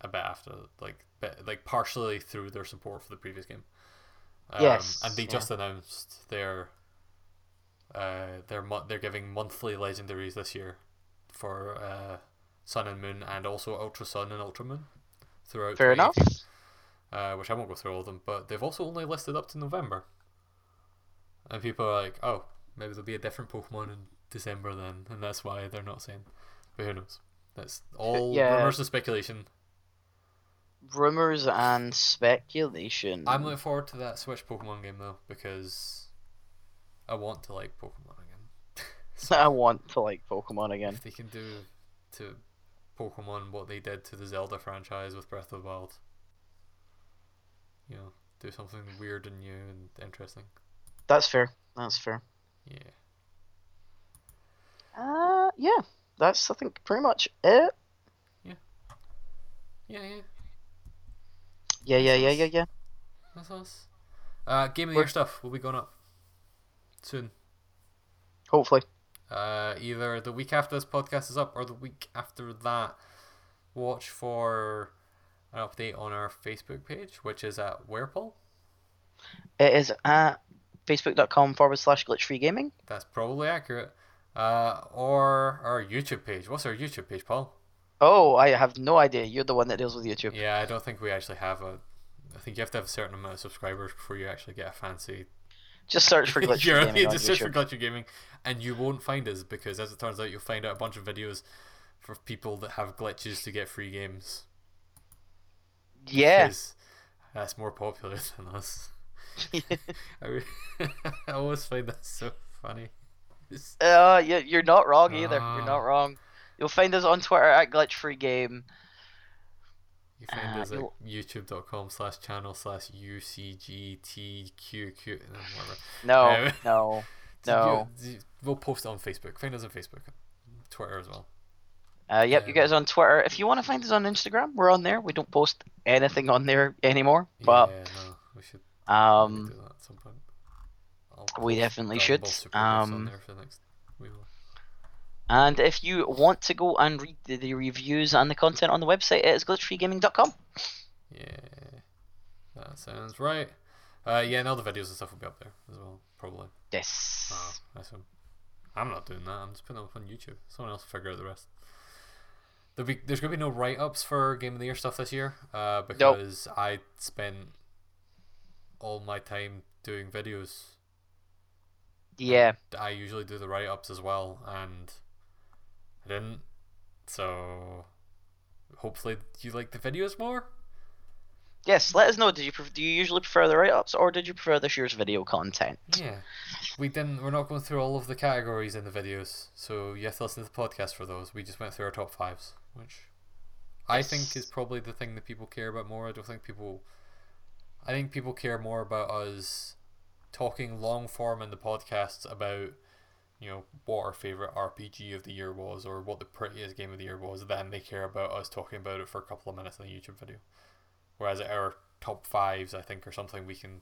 a bit after, like bit, like partially through their support for the previous game. Um, Yes, and they yeah. just announced their uh their mo- they're giving monthly legendaries this year for uh Sun and Moon and also Ultra Sun and Ultra Moon throughout. Fair enough. Uh, which I won't go through all of them, but they've also only listed up to November. And people are like, oh, maybe there'll be a different Pokemon in December then, and that's why they're not saying. But who knows? That's all Yeah. rumors and speculation. Rumors and speculation. I'm looking forward to that Switch Pokemon game though, because I want to like Pokemon again. so I want to like Pokemon again. if they can do to Pokemon what they did to the Zelda franchise with Breath of the Wild, you know, do something weird and new and interesting. That's fair. That's fair. Yeah. Uh, yeah. that's I think pretty much it. Yeah, yeah. Yeah, yeah, yeah, yeah, yeah. yeah. That's us. Uh, Game of the We're- Year stuff will be going up soon. Hopefully. Uh, either the week after this podcast is up or the week after that. Watch for an update on our Facebook page, which is at Wherepol. It is at facebook.com forward slash glitch free gaming. That's probably accurate. Uh, or our YouTube page. What's our YouTube page, Paul? Oh, I have no idea. You're the one that deals with YouTube. Yeah, I don't think we actually have a. I think you have to have a certain amount of subscribers before you actually get a fancy. Just search for glitch You're- gaming just search for. Glitchy Gaming, and you won't find us because, as it turns out, you'll find out a bunch of videos for people that have glitches to get free games. Yeah. because that's more popular than us. I, re- I always find that so funny. It's- Uh, yeah, you're not wrong either. You're Ah. not wrong. You'll find us on Twitter at glitch free game. You find Uh, us at youtube.com slash channel slash UCGTQQ. no, whatever. No, no, no. You- you- we'll post it on Facebook. Find us on Facebook, Twitter as well. Uh, yep, you Yeah. guys on Twitter. If you want to find us on Instagram, we're on there. We don't post anything on there anymore, but yeah, no, we should um, do that at some point. I'll we definitely should. Ball Super Gifts on Um, there for the next. We will. And if you want to go and read the, the reviews and the content on the website, it is glitchfreegaming.com. Yeah, that sounds right. Uh, yeah, and all the videos and stuff will be up there as well, probably. Yes. Oh, one. I'm not doing that. I'm just putting them up on YouTube. Someone else will figure out the rest. There'll be, there's going to be no write ups for Game of the Year stuff this year uh, because I spent all my time doing videos. Yeah. I usually do the write ups as well, and I didn't. So hopefully you like the videos more. Yes. Let us know. Did you pref- do you usually prefer the write-ups or did you prefer this year's video content? Yeah, we didn't. We're not going through all of the categories in the videos, so you have to listen to the podcast for those. We just went through our top fives, which I think is probably the thing that people care about more. I don't think people. I think people care more about us talking long form in the podcasts about, you know, what our favorite RPG of the year was or what the prettiest game of the year was then they care about us talking about it for a couple of minutes in a YouTube video. Whereas our top fives, I think, are something we can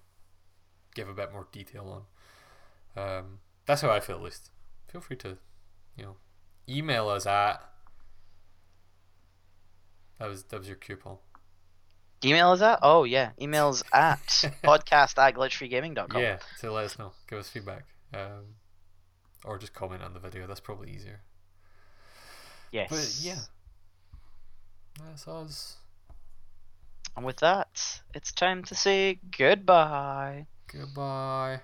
give a bit more detail on. Um, that's how I feel, at least. Feel free to, you know, email us at. That was that was your coupon. Email is at? Oh yeah, emails at podcast at glitchfreegaming.com. Yeah, to let us know, give us feedback, um, or just comment on the video. That's probably easier. Yes. But yeah, that's us. And with that, it's time to say goodbye. Goodbye.